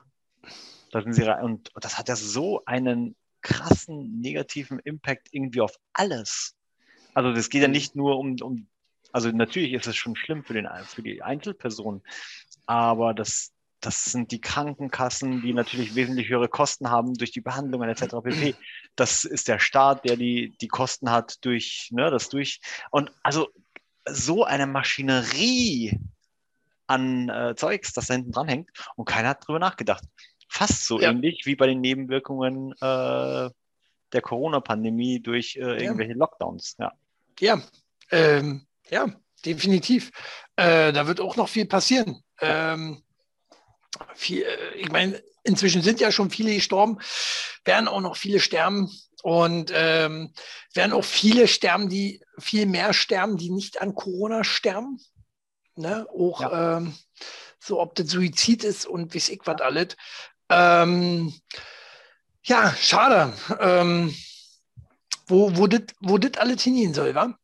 da sind sie. Und das hat ja so einen krassen negativen Impact irgendwie auf alles. Also das geht ja nicht nur um, um also natürlich ist es schon schlimm für, den, für die Einzelperson, aber das, das sind die Krankenkassen, die natürlich wesentlich höhere Kosten haben durch die Behandlungen etc. pp. Das ist der Staat, der die, die Kosten hat durch, ne, das durch. Und also so eine Maschinerie an äh, Zeugs, das da hinten dran hängt und keiner hat drüber nachgedacht. Fast so Ja. ähnlich wie bei den Nebenwirkungen äh, der Corona-Pandemie durch äh, irgendwelche Lockdowns. Ja. Ja, ähm, ja, definitiv. Äh, da wird auch noch viel passieren. Ähm, viel, äh, ich meine, inzwischen sind ja schon viele gestorben, werden auch noch viele sterben und ähm, werden auch viele sterben, die viel mehr sterben, die nicht an Corona sterben. Ne? Auch ja. ähm, so, ob das Suizid ist und wie ich was alles. Ähm, ja, schade. Ähm, wo, wo das wo alles hingehen soll, wa?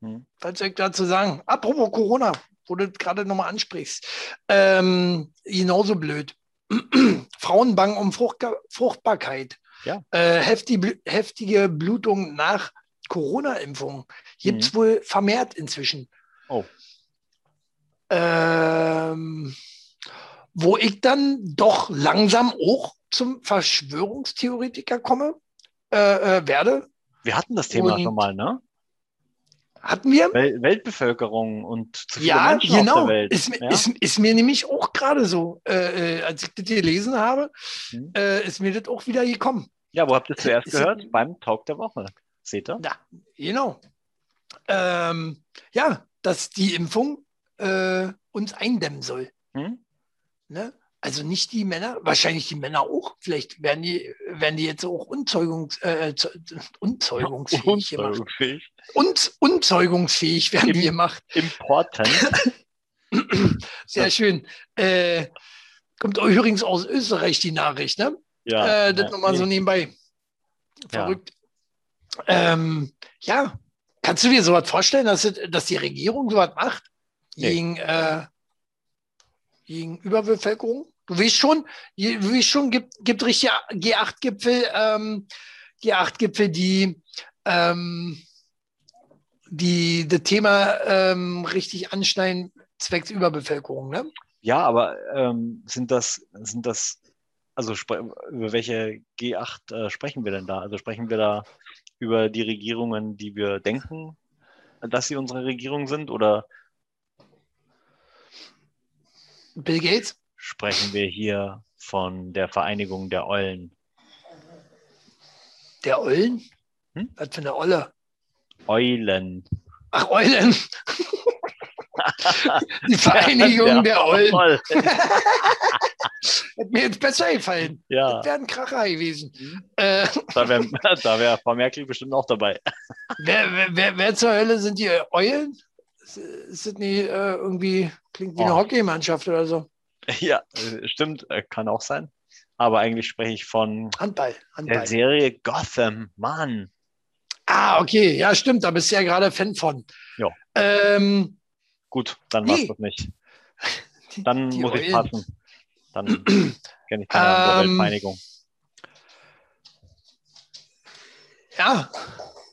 Hm. Was soll ich dazu sagen? Apropos Corona, wo du das gerade nochmal ansprichst. Ähm, genauso blöd. Frauen bangen um Frucht, Fruchtbarkeit. Ja. Äh, heftige, heftige Blutung nach Corona-Impfung. Gibt es mhm. wohl vermehrt inzwischen. Oh. Ähm, wo ich dann doch langsam auch zum Verschwörungstheoretiker komme, äh, äh, werde. Wir hatten das Thema und schon mal, ne? Hatten wir? Wel Weltbevölkerung und zu viele ja, Menschen genau. auf der Welt. Ist, ja? ist, ist mir nämlich auch gerade so, äh, äh, als ich das gelesen habe, hm. äh, ist mir das auch wieder gekommen. Ja, wo habt ihr es zuerst gehört? Ist, Beim Talk der Woche. Seht ihr? Ja, genau. Ähm, ja, dass die Impfung äh, uns eindämmen soll. Hm? Ne? Also nicht die Männer, wahrscheinlich die Männer auch. Vielleicht werden die, werden die jetzt auch unzeugungs, äh, unzeugungsfähig, unzeugungsfähig. Und unzeugungsfähig werden Im, die gemacht. Important. Sehr schön. Äh, kommt übrigens aus Österreich die Nachricht, ne? Ja. Äh, das ja, nochmal so nebenbei. Verrückt. Ja. Ähm, ja. Kannst du dir sowas vorstellen, dass, dass die Regierung sowas macht? Nee. Gegen, äh, gegen Überbevölkerung? Du weißt schon, du weißt schon, gibt, gibt richtig G8-Gipfel, ähm, G8-Gipfel, die, ähm, die das Thema ähm, richtig anschneiden, zwecks Überbevölkerung, ne? Ja, aber ähm, sind das, sind das, also über welche G8 äh, sprechen wir denn da? Also sprechen wir da über die Regierungen, die wir denken, dass sie unsere Regierung sind oder Bill Gates? Sprechen wir hier von der Vereinigung der Eulen. Der Eulen? Hm? Was für eine Olle? Eulen. Ach, Eulen. Die Vereinigung der, der Eulen. Hätte mir jetzt besser gefallen. Ja. Das wäre ein Kracher gewesen. Mhm. Äh, da wäre da wär Frau Merkel bestimmt auch dabei. Wer, wer, wer, wer zur Hölle sind die Eulen? Nicht äh, irgendwie, klingt wie eine oh. Hockeymannschaft oder so? Ja, äh, stimmt, äh, kann auch sein. Aber eigentlich spreche ich von Handball, Handball. der Serie Gotham, Mann. Ah, okay, ja, stimmt, da bist du ja gerade Fan von. Ja. Ähm, Gut, dann nee. war es das nicht. Dann die muss Eulen. ich passen. Dann kenne ich keine andere ähm, Weltvereinigung. Ja.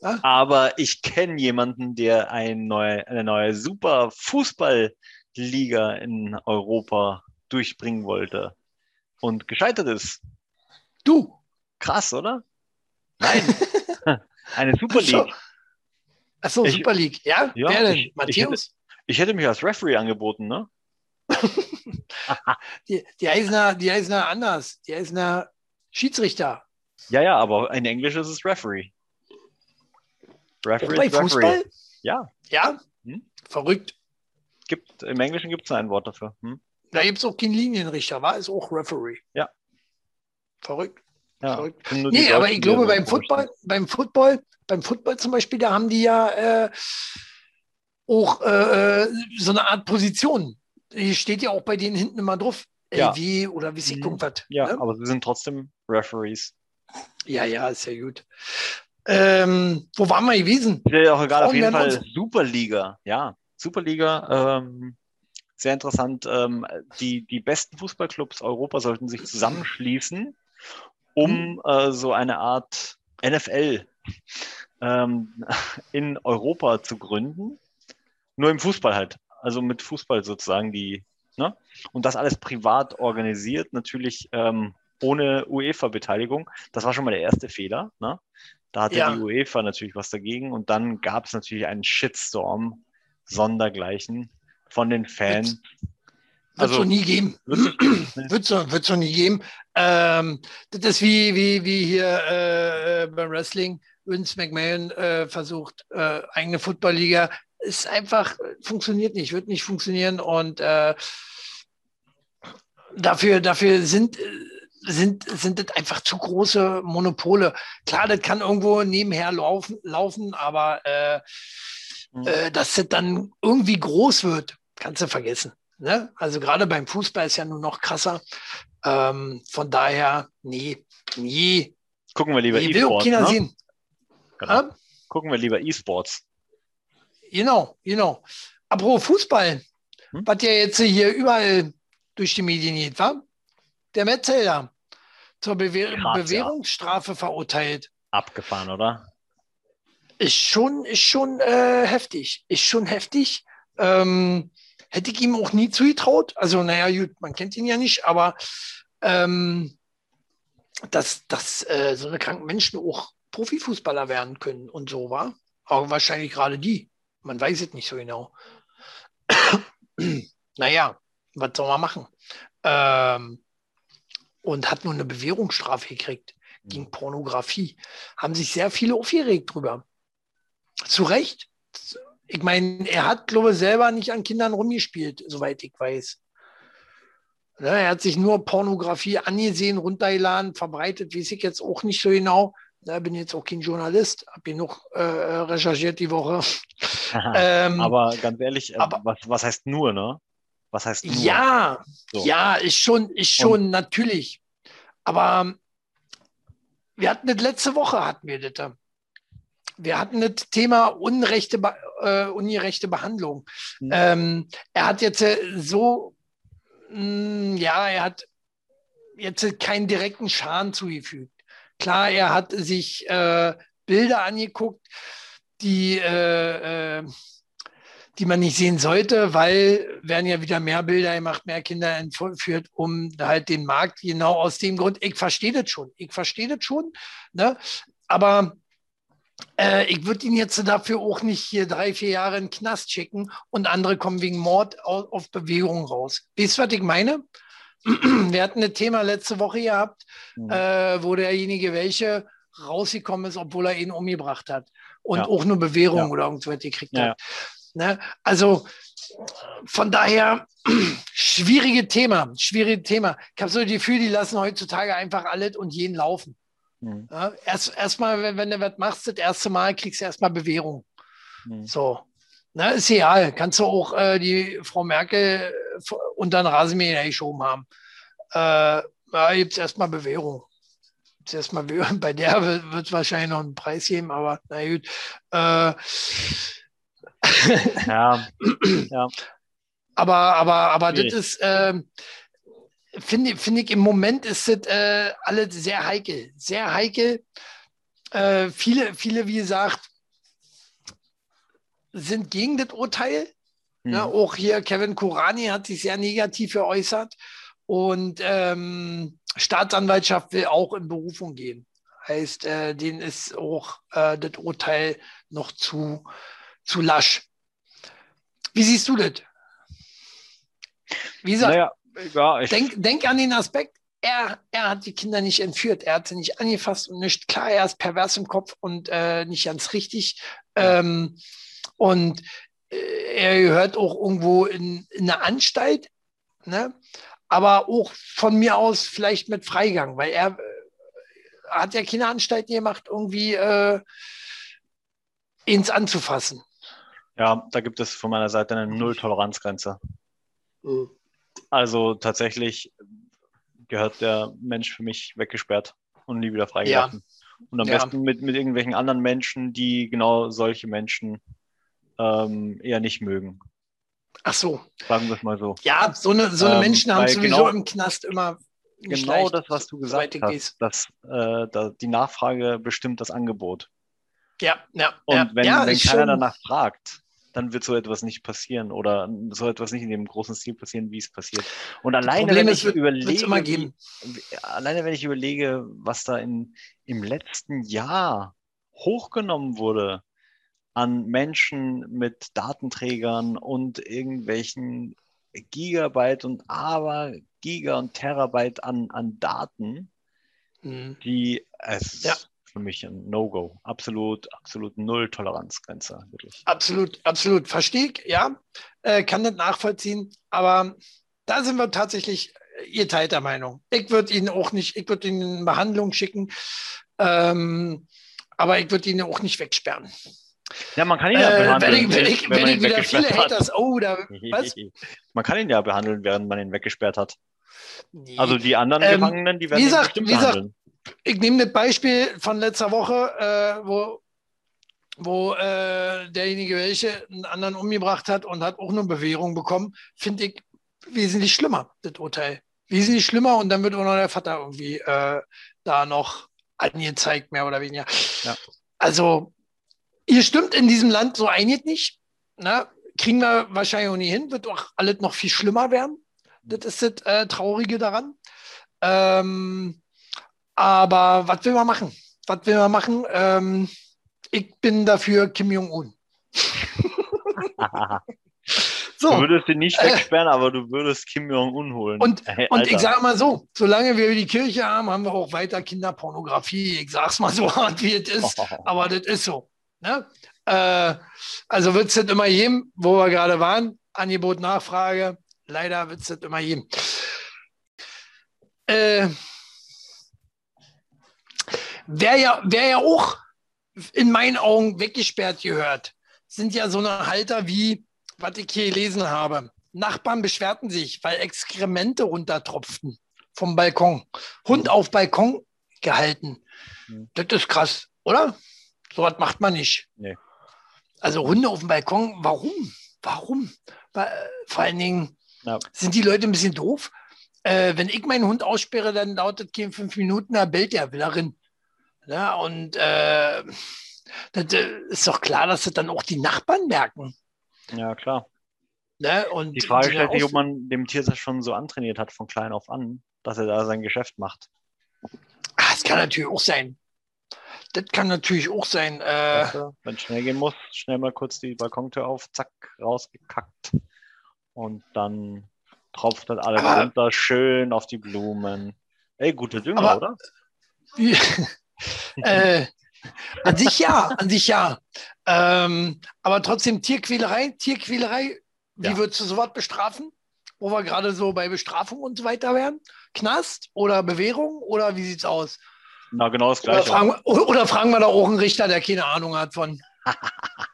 Ja. Aber ich kenne jemanden, der ein neue, eine neue super Fußballliga in Europa durchbringen wollte und gescheitert ist. Du. Krass, oder? Nein. eine Super League. Achso, Ach Super League. Ja, ja wer denn? Ich, Matthäus? Ich hätte, ich hätte mich als Referee angeboten, ne? die, die, heißen die heißen anders. Die heißen Schiedsrichter. Ja, ja, aber in Englisch ist es Referee. Referee bei Fußball? Referee. Ja. Ja? Hm? Verrückt. Gibt, Im Englischen gibt es ein Wort dafür. Hm? Da gibt es auch keinen Linienrichter, war es auch Referee. Ja. Verrückt. Ja. Verrückt. Nee, aber ich glaube, beim Football, beim Football, beim Football zum Beispiel, da haben die ja äh, auch äh, äh so eine Art Position. Die steht ja auch bei denen hinten immer drauf. Ja. LW oder wie sie mhm. irgendwas. Ja, ne? aber sie sind trotzdem Referees. Ja, ja, ist ja gut. Ähm, wo waren wir gewesen? Ist ja auch egal, auf jeden Fall Superliga. Ja, Superliga. Ähm, sehr interessant. Ähm, die, die besten Fußballclubs Europa sollten sich zusammenschließen, um mhm. äh, so eine Art NFL ähm, in Europa zu gründen. Nur im Fußball halt. Also mit Fußball sozusagen die, ne? Und das alles privat organisiert, natürlich ähm, ohne UEFA-Beteiligung. Das war schon mal der erste Fehler. Ne? Da hatte ja. die UEFA natürlich was dagegen und dann gab es natürlich einen Shitstorm sondergleichen von den Fans. Wird es also, nie geben. Wird es nie geben. Ähm, das ist wie, wie, wie hier äh, äh, beim Wrestling. Vince McMahon äh, versucht, äh, eigene Footballliga. Ist einfach, funktioniert nicht, wird nicht funktionieren. Und äh, dafür, dafür sind, sind, sind das einfach zu große Monopole. Klar, das kann irgendwo nebenher laufen, laufen aber äh, mhm. dass das dann irgendwie groß wird kannst du vergessen. Ne? Also gerade beim Fußball ist ja nur noch krasser. Ähm, von daher, nee, nee. Gucken wir lieber nee, E-Sports. Ne? Genau. Ähm, Gucken wir lieber E-Sports. Genau, genau. Apropos Fußball, Hm? was ja jetzt hier überall durch die Medien geht, war? Der Metzelder zur Bewehr Krass, ja. Bewährungsstrafe verurteilt. Abgefahren, oder? Ist schon, ist schon äh, heftig. Ist schon heftig. Ähm, hätte ich ihm auch nie zugetraut. Also, naja, gut, man kennt ihn ja nicht, aber ähm, dass, dass äh, so eine kranken Menschen auch Profifußballer werden können und so war. Aber wahrscheinlich gerade die. Man weiß es nicht so genau. naja, was soll man machen? Ähm, und hat nur eine Bewährungsstrafe gekriegt gegen Pornografie. Haben sich sehr viele aufgeregt drüber. Zu Recht. Ich meine, er hat, glaube ich, selber nicht an Kindern rumgespielt, soweit ich weiß. Ne, er hat sich nur Pornografie angesehen, runtergeladen, verbreitet, weiß ich jetzt auch nicht so genau. Da bin jetzt auch kein Journalist, habe genug äh, recherchiert die Woche. Ähm, aber ganz ehrlich, äh, aber- was, was heißt nur, ne? Was heißt nur? Ja, So. ja, ist schon, ist schon natürlich. Aber ähm, wir hatten das letzte Woche, hatten wir das. da. Wir hatten das Thema unrechte, äh, ungerechte Behandlung. Mhm. Ähm, er hat jetzt äh, so, mh, ja, er hat jetzt keinen direkten Schaden zugefügt. Klar, er hat sich äh, Bilder angeguckt, die äh, äh, die man nicht sehen sollte, weil werden ja wieder mehr Bilder gemacht, mehr Kinder entführt, um halt den Markt genau aus dem Grund. Ich verstehe das schon. Ich verstehe das schon. Ne? Aber äh, ich würde ihn jetzt dafür auch nicht hier drei, vier Jahre in den Knast schicken und andere kommen wegen Mord auf, auf Bewegung raus. Weißt du, was ich meine? Wir hatten ein Thema letzte Woche gehabt, Mhm. äh, wo derjenige welche rausgekommen ist, obwohl er ihn umgebracht hat und Ja. auch nur Bewährung Ja. oder irgendwas gekriegt Ja, hat. Ne? Also von daher schwierige Thema, schwierige Thema. Ich habe so das Gefühl, die lassen heutzutage einfach alles und jeden laufen. Mhm. Ja? Erst erstmal, wenn, wenn du was machst, das erste Mal kriegst du erstmal Bewährung. Mhm. So. Ne, ist egal. Kannst du auch äh, die Frau Merkel unter den Rasenmäher geschoben haben. Äh, da gibt es erstmal Bewährung. Gibt's erstmal Bewährung. Bei der wird es wahrscheinlich noch einen Preis geben, aber na gut. Äh, Ja, ja. aber aber, aber das Schwierig. ist, ähm, finde finde ich, im Moment ist das äh, alles sehr heikel. Sehr heikel. Äh, viele, viele, wie gesagt, sind gegen das Urteil. Mhm. Ja, auch hier Kevin Kurani hat sich sehr negativ geäußert. Und ähm, Staatsanwaltschaft will auch in Berufung gehen. Heißt, äh, denen ist auch äh, das Urteil noch zu, zu lasch. Wie siehst du das? Wie gesagt, Naja, ja, denk, denk an den Aspekt, er, er hat die Kinder nicht entführt, er hat sie nicht angefasst und nicht. Klar, er ist pervers im Kopf und äh, nicht ganz richtig. Ähm, und äh, er gehört auch irgendwo in, in eine Anstalt, ne? aber auch von mir aus vielleicht mit Freigang, weil er äh, hat ja keine Anstalten gemacht, irgendwie äh, ins anzufassen. Ja, da gibt es von meiner Seite eine Null-Toleranzgrenze. Also tatsächlich gehört der Mensch für mich weggesperrt und nie wieder freigelassen. Und am Ja. besten mit, mit irgendwelchen anderen Menschen, die genau solche Menschen ähm, eher nicht mögen. Ach so, Sagen wir es mal so. ja, so eine, so eine Ähm, Menschen haben weil sowieso genau- im Knast immer Genau das, was du gesagt hast, dass äh, da, die Nachfrage bestimmt das Angebot. Ja, ja. Und ja, wenn, ja, wenn keiner schon- danach fragt, dann wird so etwas nicht passieren oder so etwas nicht in dem großen Stil passieren, wie es passiert. Und alleine, wenn ich wird- überlege, wie- alleine wenn ich überlege, was da in, im letzten Jahr hochgenommen wurde an Menschen mit Datenträgern und irgendwelchen Gigabyte und aber Giga und Terabyte an, an Daten, Mhm. die es Ja. Für mich ein No-Go. Absolut, absolut null Toleranzgrenze, wirklich. Absolut, absolut. Verstehe ich, ja. Äh, kann das nachvollziehen. Aber da sind wir tatsächlich geteilter Meinung. Ich würde ihn auch nicht, ich würde ihn in Behandlung schicken. Ähm, aber ich würde ihn auch nicht wegsperren. Ja, man kann ihn ja Äh, wenn behandeln. wenn ich, wenn wenn man ich wieder viele hat. Haters, oh, da, was? Man kann ihn ja behandeln, während man ihn weggesperrt hat. Nee. Also die anderen Ähm, Gefangenen, die werden wie gesagt- bestimmt wie gesagt, behandeln. Ich nehme das Beispiel von letzter Woche, äh, wo, wo äh, derjenige welche einen anderen umgebracht hat und hat auch eine Bewährung bekommen, finde ich wesentlich schlimmer, das Urteil. Wesentlich schlimmer und dann wird auch noch der Vater irgendwie äh, da noch angezeigt, mehr oder weniger. Ja. Also, ihr stimmt in diesem Land so einiges nicht. Ne? Kriegen wir wahrscheinlich auch nie hin, wird auch alles noch viel schlimmer werden. Das ist das äh, Traurige daran. Ähm, aber was will man machen? Was will man machen? Ähm, ich bin dafür Kim Jong-un. Du So, würdest ihn nicht Äh. wegsperren, aber du würdest Kim Jong-un holen. Und- Hey, und ich sage mal so, solange wir die Kirche haben, haben wir auch weiter Kinderpornografie. Ich sag's mal so hart, wie es ist, aber das ist so. Ne? Äh, also wird es das immer geben, wo wir gerade waren. Angebot, Nachfrage. Leider wird es das immer geben. Äh, wer, ja, wer ja auch in meinen Augen weggesperrt gehört, sind ja so eine Halter wie, was ich hier gelesen habe. Nachbarn beschwerten sich, weil Exkremente runtertropften vom Balkon. Hund auf Balkon gehalten. Mhm. Das ist krass, oder? So was macht man nicht. Nee. Also Hunde auf dem Balkon, warum? Warum? Äh, vor allen Dingen Ja. sind die Leute ein bisschen doof. Äh, wenn ich meinen Hund aussperre, dann dauert das in fünf Minuten, da bellt der will darin. Ja, und äh, das äh, ist doch klar, dass das dann auch die Nachbarn merken. Ja, klar. Ne? Und Die Frage stellt sich, ob man dem Tier das schon so antrainiert hat von klein auf an, dass er da sein Geschäft macht. Ah, das kann natürlich auch sein. Das kann natürlich auch sein. Äh, Weißt du, Wenn es schnell gehen muss, schnell mal kurz die Balkontür auf, zack, rausgekackt. Und dann tropft das alles Aber- runter, schön auf die Blumen. Ey, gute Dünger, Aber- oder? äh, an sich ja, an sich ja. Ähm, aber trotzdem Tierquälerei, Tierquälerei, wie Ja. würdest du sowas bestrafen? Wo wir gerade so bei Bestrafung und so weiter wären? Knast oder Bewährung oder wie sieht's aus? Na, genau das Oder Gleiche. fragen, wir- oder fragen wir da auch einen Richter, der keine Ahnung hat von.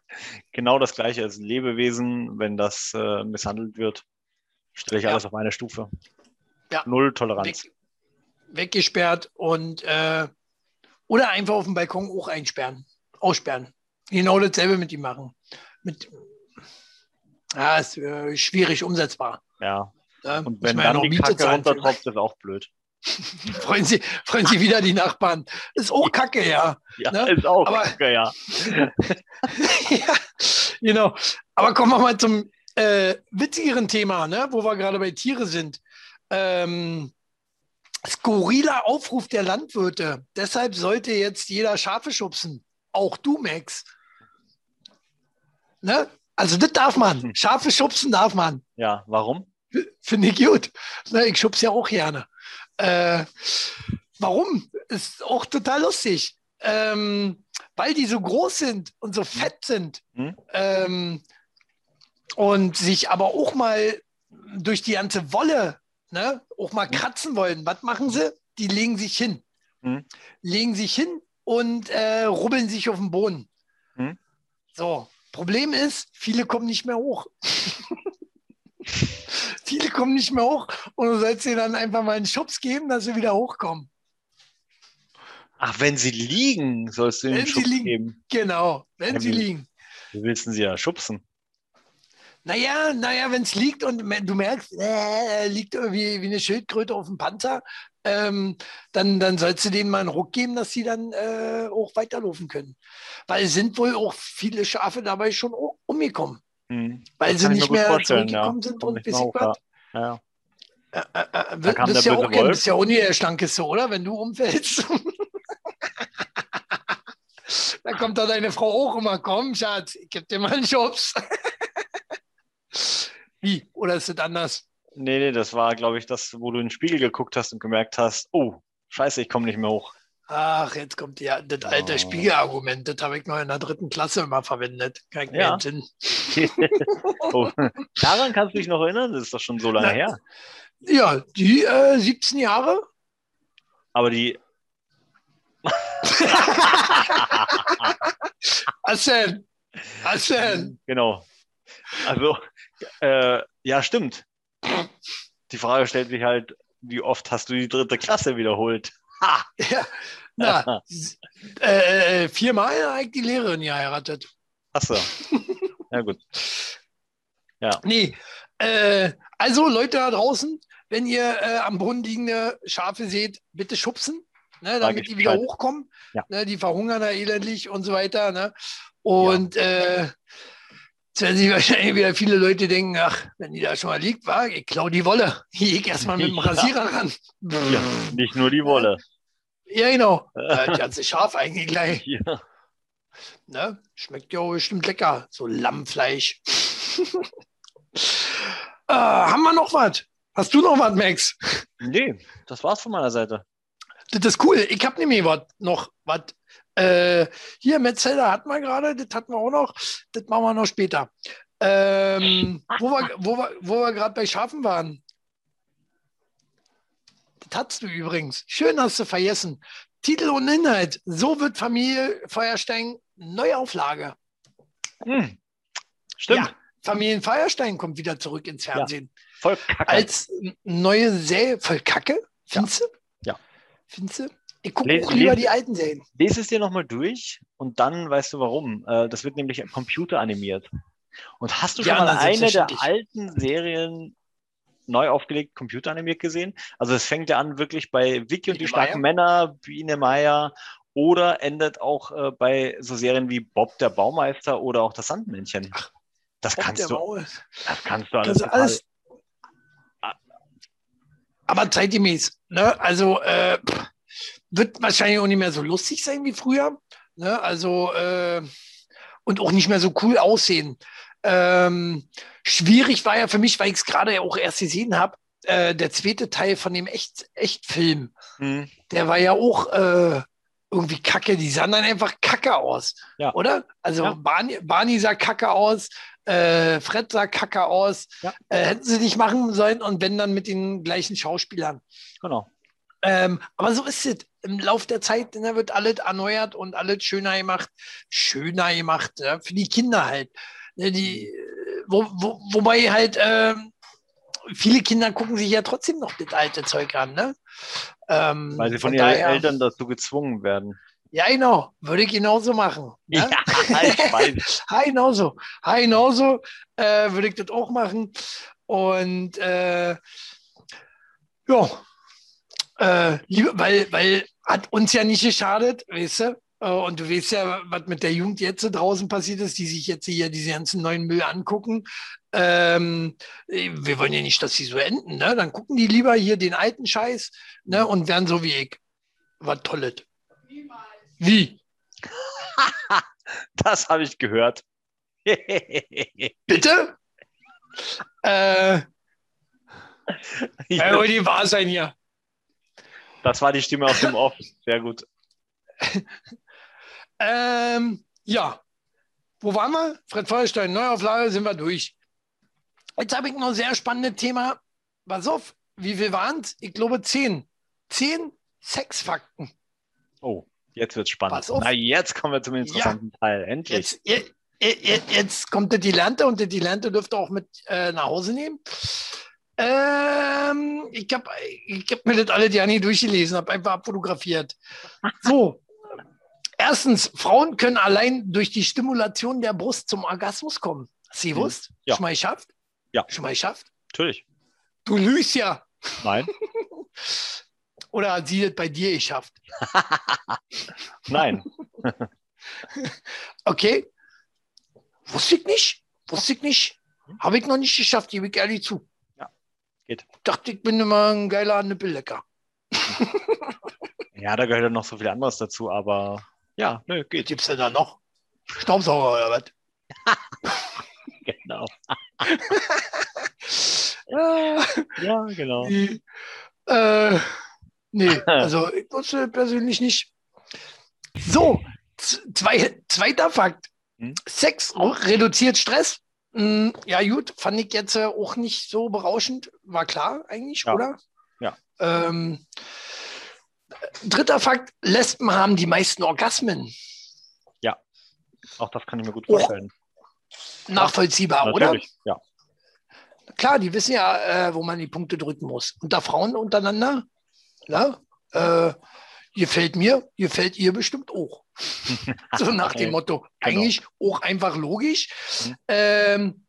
Genau das Gleiche als Lebewesen, wenn das äh, misshandelt wird, stelle ich Ja. alles auf eine Stufe. Ja. Null Toleranz. weg, weggesperrt und äh, oder einfach auf dem Balkon auch einsperren, aussperren. Genau dasselbe mit ihm machen. Mit, ja, ist äh, schwierig umsetzbar. Ja. Ne? Und wenn man ja dann noch die Kacke runtertropft, ist auch blöd. freuen, Sie, freuen Sie wieder die Nachbarn. Ist auch Kacke, ja. Ja, Ne? ist auch Aber- Kacke, ja. ja. Genau. Aber kommen wir mal zum äh, witzigeren Thema, ne? wo wir gerade bei Tiere sind. Ähm, skurriler Aufruf der Landwirte. Deshalb sollte jetzt jeder Schafe schubsen. Auch du, Max. Ne? Also das darf man. Schafe schubsen darf man. Ja, warum? Finde ich gut. Ne, ich schubse ja auch gerne. Äh, warum? Ist auch total lustig. Ähm, weil die so groß sind und so fett sind Hm? ähm, und sich aber auch mal durch die ganze Wolle ne, auch mal kratzen wollen. Was machen sie? Die legen sich hin. Hm? Legen sich hin und äh, rubbeln sich auf den Boden. Hm? So, Problem ist, viele kommen nicht mehr hoch. viele kommen nicht mehr hoch und du sollst ihnen dann einfach mal einen Schubs geben, dass sie wieder hochkommen. Ach, wenn sie liegen, sollst du ihnen einen Schubs liegen. geben. Genau, wenn Ja, sie liegen. Wie willst du sie ja schubsen? Naja, naja, wenn es liegt und du merkst, äh, liegt irgendwie wie eine Schildkröte auf dem Panzer, ähm, dann, dann sollst du denen mal einen Ruck geben, dass sie dann äh, auch weiterlaufen können. Weil es sind wohl auch viele Schafe dabei schon umgekommen, Hm. weil Das sie nicht mehr zurückgekommen ja. sind und hoch, was. ja. Ja. Äh, äh, äh, bist der ja auch Wolf. bist ja auch nie der Schlankeste, oder? Wenn du umfällst. da kommt da deine Frau auch immer, komm, Schatz, ich geb dir mal einen Schubs. Wie? Oder ist das anders? Nee, nee, das war, glaube ich, das, wo du in den Spiegel geguckt hast und gemerkt hast, oh, scheiße, ich komme nicht mehr hoch. Ach, jetzt kommt ja das alte Oh. Spiegelargument. Das habe ich noch in der dritten Klasse immer verwendet. Kein Ja. ja. Sinn. oh. Daran kannst du dich noch erinnern? Das ist doch schon so lange Na, her. Ja, die äh, 17 Jahre. Aber die, Was denn? Was denn? Genau. Also, äh, ja, stimmt. Die Frage stellt sich halt, wie oft hast du die dritte Klasse wiederholt? Ha! Ja, na, äh, viermal hat die Lehrerin geheiratet. Achso. Ja, gut. Ja. Nee, äh, also Leute da draußen, wenn ihr äh, am Boden liegende Schafe seht, bitte schubsen, ne, damit die wieder hochkommen. Ja. Ne, die verhungern da elendlich und so weiter. Ne? Und ja. äh, Jetzt werden sich wahrscheinlich wieder viele Leute denken, ach, wenn die da schon mal liegt, war, ich klau die Wolle. Ich erstmal mit dem Rasierer ran. Ja, nicht nur die Wolle. Ja, genau. Das ganze Schaf eigentlich gleich. Ja. Ne? Schmeckt ja bestimmt lecker, so Lammfleisch. äh, haben wir noch was? Hast du noch was, Max? Nee, das war's von meiner Seite. Das ist cool. Ich habe nämlich wat, noch was. Äh, hier, Metzelder hatten wir gerade, das hatten wir auch noch. Das machen wir noch später. Ähm, wo wir, wo wir, wo wir gerade bei Schafen waren. Das hattest du übrigens. Schön hast du vergessen. Titel und Inhalt. So wird Familie Feuerstein Neuauflage. Hm. Stimmt. Ja, Familien Feuerstein kommt wieder zurück ins Fernsehen. Voll kacke. Als neue Serie. Voll Kacke? Findest du? Ja. Findest du? Ich gucke Les- lieber les- die alten Serien. Lese es dir nochmal durch und dann weißt du warum. Äh, Das wird nämlich computeranimiert. Und hast du schon Ja, mal na, eine der alten Serien neu aufgelegt, computeranimiert gesehen? Also es fängt ja an wirklich bei Vicky und die Biene starken Männer, Biene Meier oder endet auch äh, bei so Serien wie Bob der Baumeister oder auch das Sandmännchen. das Bob kannst du, Maul. das kannst du alles. Also alles. Aber zeitgemäß. Ne? Also äh, pff, wird wahrscheinlich auch nicht mehr so lustig sein wie früher. Ne? Also äh, und auch nicht mehr so cool aussehen. Ähm, schwierig war ja für mich, weil ich es gerade auch erst gesehen habe, äh, der zweite Teil von dem Echt Echtfilm. Hm, Der war ja auch äh, irgendwie kacke. Die sahen dann einfach kacke aus. Ja. Oder? Also Ja. Barney, Barney sah kacke aus, äh, Fred sah kacke aus. Ja. Äh, hätten sie nicht machen sollen und wenn dann mit den gleichen Schauspielern. genau. Ähm, aber so ist es. Im Lauf der Zeit ne, wird alles erneuert und alles schöner gemacht. Schöner gemacht, ja, für die Kinder halt. Ne, die, äh, wo, wo, wobei halt ähm, viele Kinder gucken sich ja trotzdem noch das alte Zeug an. Ne? Ähm, Weil sie von, von ihren daher- Eltern dazu gezwungen werden. Ja, genau. Würde ich genauso machen. Ne? ich weiß. Genauso. Genauso äh, würde ich das auch machen. Und äh, ja, äh, weil, weil hat uns ja nicht geschadet, weißt du? Äh, Und du weißt ja, was mit der Jugend jetzt so draußen passiert ist, die sich jetzt hier diese ganzen neuen Müll angucken. Ähm, wir wollen ja nicht, dass sie so enden. Ne? Dann gucken die lieber hier den alten Scheiß ne? und werden so wie ich. Was Tolles. Wie? Das habe ich gehört. Bitte? Äh, ja. ja, die wahr sein hier. Das war die Stimme aus dem Off. Sehr gut. Ähm, ja. Wo waren wir? Fred Feuerstein, Neuauflage, sind wir durch. Jetzt habe ich noch ein sehr spannendes Thema. Pass auf, wie viel waren es? Ich glaube zehn. Zehn Sexfakten. Oh, jetzt wird's spannend. Pass auf. Na, jetzt kommen wir zum interessanten Teil. Endlich. Jetzt, jetzt, jetzt, jetzt kommt der Dilante und der Dilante dürfte auch mit äh, nach Hause nehmen. Ähm, ich habe ich hab mir das alle ja nie durchgelesen, habe einfach abfotografiert. So. Erstens, Frauen können allein durch die Stimulation der Brust zum Orgasmus kommen. Hast du gewusst? Hm. Ja. Geschafft? Ja. Geschafft? Natürlich. Du lügst ja. Nein. Oder hat sie das bei dir geschafft? Nein. Okay. Wusste ich nicht. Wusste ich nicht. Habe ich noch nicht geschafft, gebe ich ehrlich zu. Geht. Dachte, ich bin immer ein geiler Nippellecker. Ja, da gehört ja noch so viel anderes dazu, aber ja, nö, geht. gibt's denn da noch? Staubsauger oder was? Genau. Ah, Ja, genau. die, äh, nee, also ich wusste persönlich nicht. So, zwei, zweiter Fakt. Hm? Sex reduziert Stress. Hm, ja, gut, fand ich jetzt äh, auch nicht so berauschend. War klar eigentlich, Ja. oder? Ja. Ähm, dritter Fakt: Lesben haben die meisten Orgasmen. Ja. Auch das kann ich mir gut Oh. vorstellen. Nachvollziehbar, oder? Natürlich, ja. Klar, die wissen ja, äh, wo man die Punkte drücken muss. Unter Frauen untereinander, ja, äh, gefällt mir, gefällt ihr bestimmt auch. so nach dem Motto. Eigentlich auch einfach logisch. Mhm. Ähm,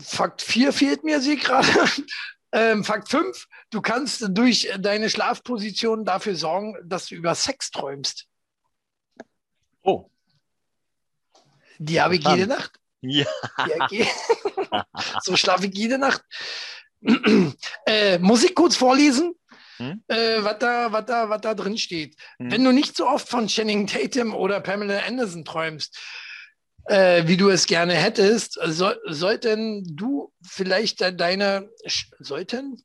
Fakt 4 fehlt mir, sie gerade. Ähm, Fakt 5, du kannst durch deine Schlafposition dafür sorgen, dass du über Sex träumst. Oh, Die habe ich jede Nacht. ja. So schlafe ich jede Nacht. äh, muss ich kurz vorlesen, Hm? äh, was da, was da, was da drin steht. Hm. Wenn du nicht so oft von Channing Tatum oder Pamela Anderson träumst, äh, wie du es gerne hättest, so, sollten du vielleicht de- deine, sollten,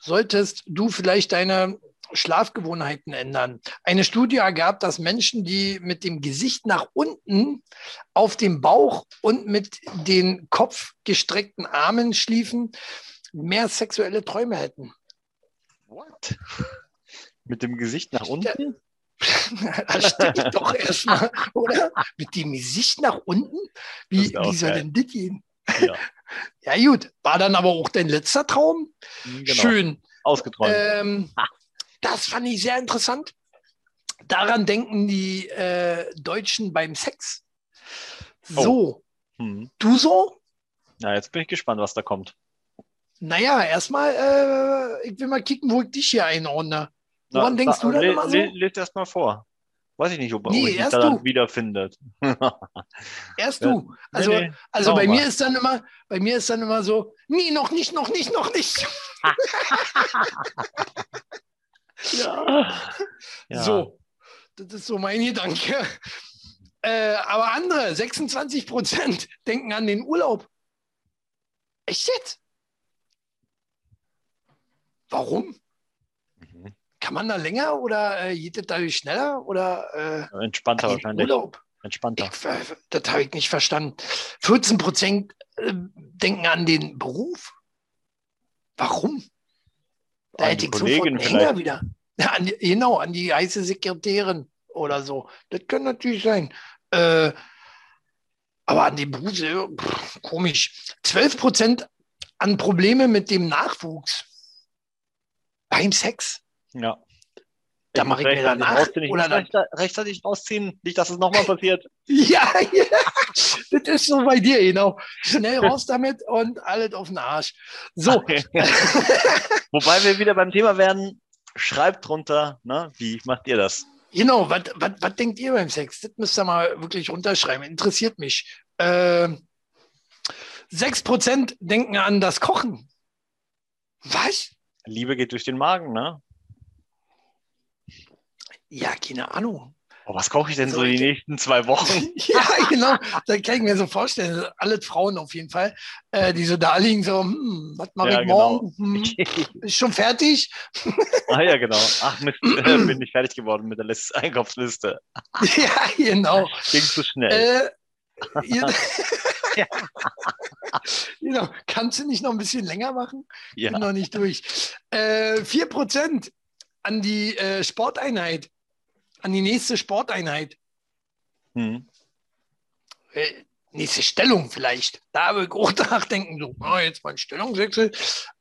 solltest du vielleicht deine Schlafgewohnheiten ändern. Eine Studie ergab, dass Menschen, die mit dem Gesicht nach unten auf dem Bauch und mit den Kopf gestreckten Armen schliefen, mehr sexuelle Träume hätten. What? Mit dem Gesicht nach unten? Das stimmt doch erstmal, oder? Mit dem Gesicht nach unten? Wie, wie soll geil. denn das gehen? Ja. Ja, gut. War dann aber auch dein letzter Traum? Genau. Schön. Ausgeträumt. Ähm, das fand ich sehr interessant. Daran denken die äh, Deutschen beim Sex. So, Hm. du so? Ja, jetzt bin ich gespannt, was da kommt. Naja, erstmal, äh, ich will mal kicken, wo ich dich hier einordne. Woran denkst du dann immer so? Le, lest erst mal vor. Weiß ich nicht, ob, Nee, erst da wiederfindet. Erst du. Also, nee, nee, also bei wir mir mal. ist dann immer, bei mir ist dann immer so, nee, noch nicht, noch nicht, noch nicht. ja. ja. So, das ist so mein Gedanke. Äh, aber andere, 26 Prozent, denken an den Urlaub. Echt jetzt? Warum? Mhm. Kann man da länger oder äh, geht das dadurch schneller oder äh, Entspannter wahrscheinlich. Urlaub? Entspannter. Ich, äh, das habe ich nicht verstanden. 14 Prozent äh, denken an den Beruf. Warum? Da An hätte die ich sofort einen Kollegin Hänger wieder. Ja, an die, genau, an die heiße Sekretärin oder so. Das kann natürlich sein. Äh, aber an den Beruf, pff, komisch. 12 Prozent an Probleme mit dem Nachwuchs. Beim Sex. Ja. Da mache ich mir danach. rechtzeitig rausziehen. Ich Oder dann, rechtzeitig rausziehen, nicht, dass es nochmal passiert. Ja, ja, das ist so bei dir, genau. Schnell raus damit und alles auf den Arsch. So, Wobei wir wieder beim Thema werden, schreibt drunter, ne, wie macht ihr das? genau, was was denkt ihr beim Sex? Das müsst ihr mal wirklich runterschreiben. Interessiert mich. Ähm, 6% denken an das Kochen. Was? Liebe geht durch den Magen, ne? Ja, keine Ahnung. Oh, was koche ich denn so, So, die nächsten zwei Wochen? Ja, genau. Das kann ich mir so vorstellen. Alle Frauen auf jeden Fall, äh, die so da liegen, so, hm, was mache Ja, ich genau. morgen? Hm, ist schon fertig? ah ja, genau. Ach Mist, äh, bin ich fertig geworden mit der List Einkaufsliste. ja, genau. Ging zu schnell. Äh, ihr, genau. Kannst du nicht noch ein bisschen länger machen? ja. Bin noch nicht durch. Äh, 4% an die äh, Sporteinheit, an die nächste Sporteinheit. Hm. Äh, nächste Stellung vielleicht. Da habe ich auch nachdenken, so, oh, jetzt mal ein Stellungswechsel.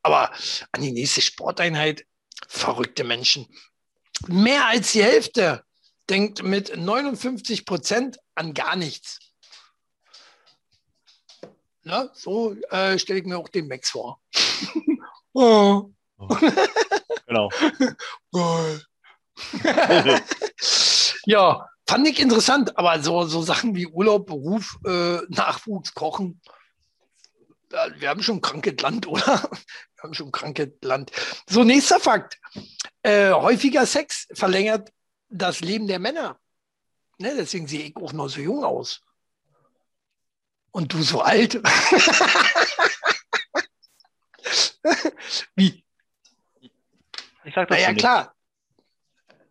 Aber an die nächste Sporteinheit, verrückte Menschen. Mehr als die Hälfte denkt mit 59 Prozent an gar nichts. Na, so äh, stelle ich mir auch den Max vor. oh, Genau. geil. ja, fand ich interessant, aber so, so Sachen wie Urlaub, Beruf, äh, Nachwuchs, Kochen, wir haben schon krankes Land, oder? Wir haben schon krankes Land. So, nächster Fakt. Äh, häufiger Sex verlängert das Leben der Männer. Ne, deswegen sehe ich auch noch so jung aus. Und du so alt. Wie? Ich sag das Naja, klar.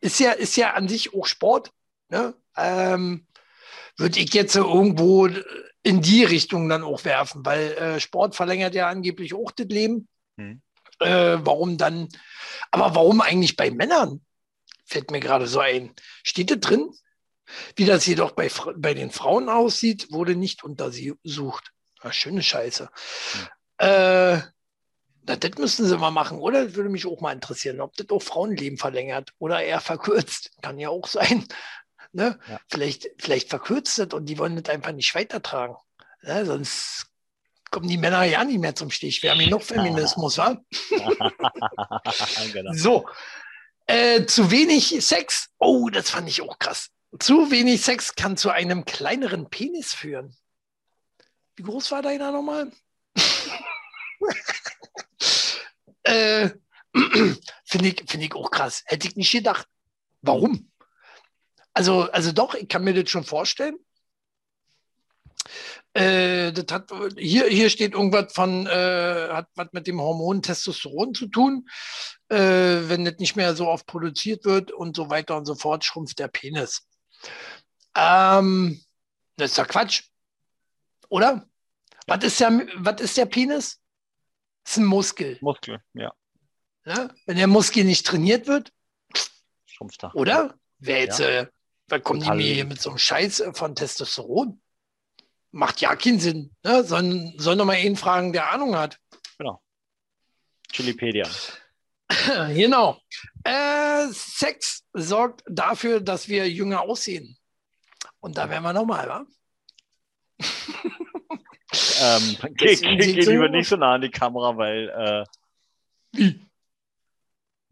Ist ja, ist ja an sich auch Sport. Ne? Ähm, Würde ich jetzt irgendwo in die Richtung dann auch werfen, weil äh, Sport verlängert ja angeblich auch das Leben. Hm. Äh, warum dann? Aber warum eigentlich bei Männern? Fällt mir gerade so ein. Steht da drin? Wie das jedoch bei, bei den Frauen aussieht, wurde nicht untersucht. Ah, schöne Scheiße. Äh, na, das müssten sie mal machen, oder? Das würde mich auch mal interessieren, ob das auch Frauenleben verlängert oder eher verkürzt. Kann ja auch sein. Ne? Ja. Vielleicht, vielleicht verkürzt das und die wollen das einfach nicht weitertragen. Ne? Sonst kommen die Männer ja nicht mehr zum Stich. Wir haben genug Feminismus, wa? genau. So. Äh, zu wenig Sex. Oh, das fand ich auch krass. Zu wenig Sex kann zu einem kleineren Penis führen. Wie groß war deiner nochmal? äh, Finde ich, find ich auch krass. Hätte ich nicht gedacht. Warum? Also, also doch, ich kann mir das schon vorstellen. Äh, das hat, hier, hier steht irgendwas von, äh, hat was mit dem Hormon Testosteron zu tun. Äh, wenn das nicht mehr so oft produziert wird und so weiter und so fort, schrumpft der Penis. Ähm, das ist doch Quatsch. Oder? Was ist der, was ist der Penis? Das ist ein Muskel. Muskel, ja. Ne? Wenn der Muskel nicht trainiert wird, Schrumpft er. oder? Wer jetzt, äh, was kommen die Total. mir hier mit so einem Scheiß äh, von Testosteron? Macht ja keinen Sinn. Ne? Sollen, sollen doch mal einen fragen, der Ahnung hat. Chilipedia. genau. Äh, Sex sorgt dafür, dass wir jünger aussehen. Und da wären wir nochmal, wa? Ähm, geh, geh, geh lieber nicht so nah an die Kamera, weil äh, Wie?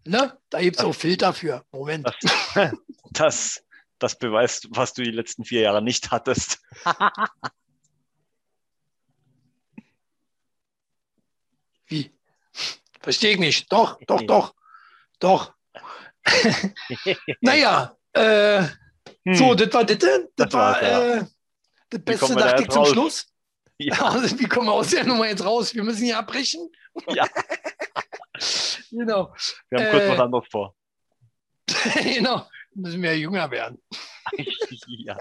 Ne? Da gibt es auch Filter für. Moment. das, das, das beweist, was du die letzten vier Jahre nicht hattest. Wie? Verstehe ich nicht. Doch, doch, doch. Doch. Naja, äh, Hm. so, das war das. Das, Das war äh, das Beste, dachte ich zum raus? Schluss. Ja. Also, wie kommen wir aus der Nummer jetzt raus? Wir müssen hier abbrechen. Ja. genau. Wir haben kurz Äh, was anderes vor. genau. Müssen wir jünger werden. ja.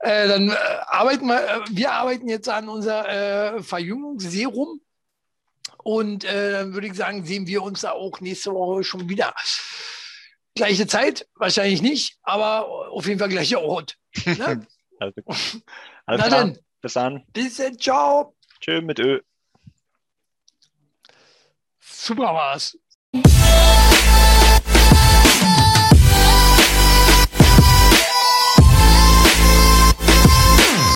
Äh, dann äh, arbeiten wir, äh, wir arbeiten jetzt an unser äh, Verjüngungsserum. Und äh, dann würde ich sagen, sehen wir uns da auch nächste Woche schon wieder. Gleiche Zeit, wahrscheinlich nicht, aber auf jeden Fall gleicher Ort. Ne? Also, alles Na klar. dann, Bis dann. bis dann, ciao. Tschö mit Ö. Super war's.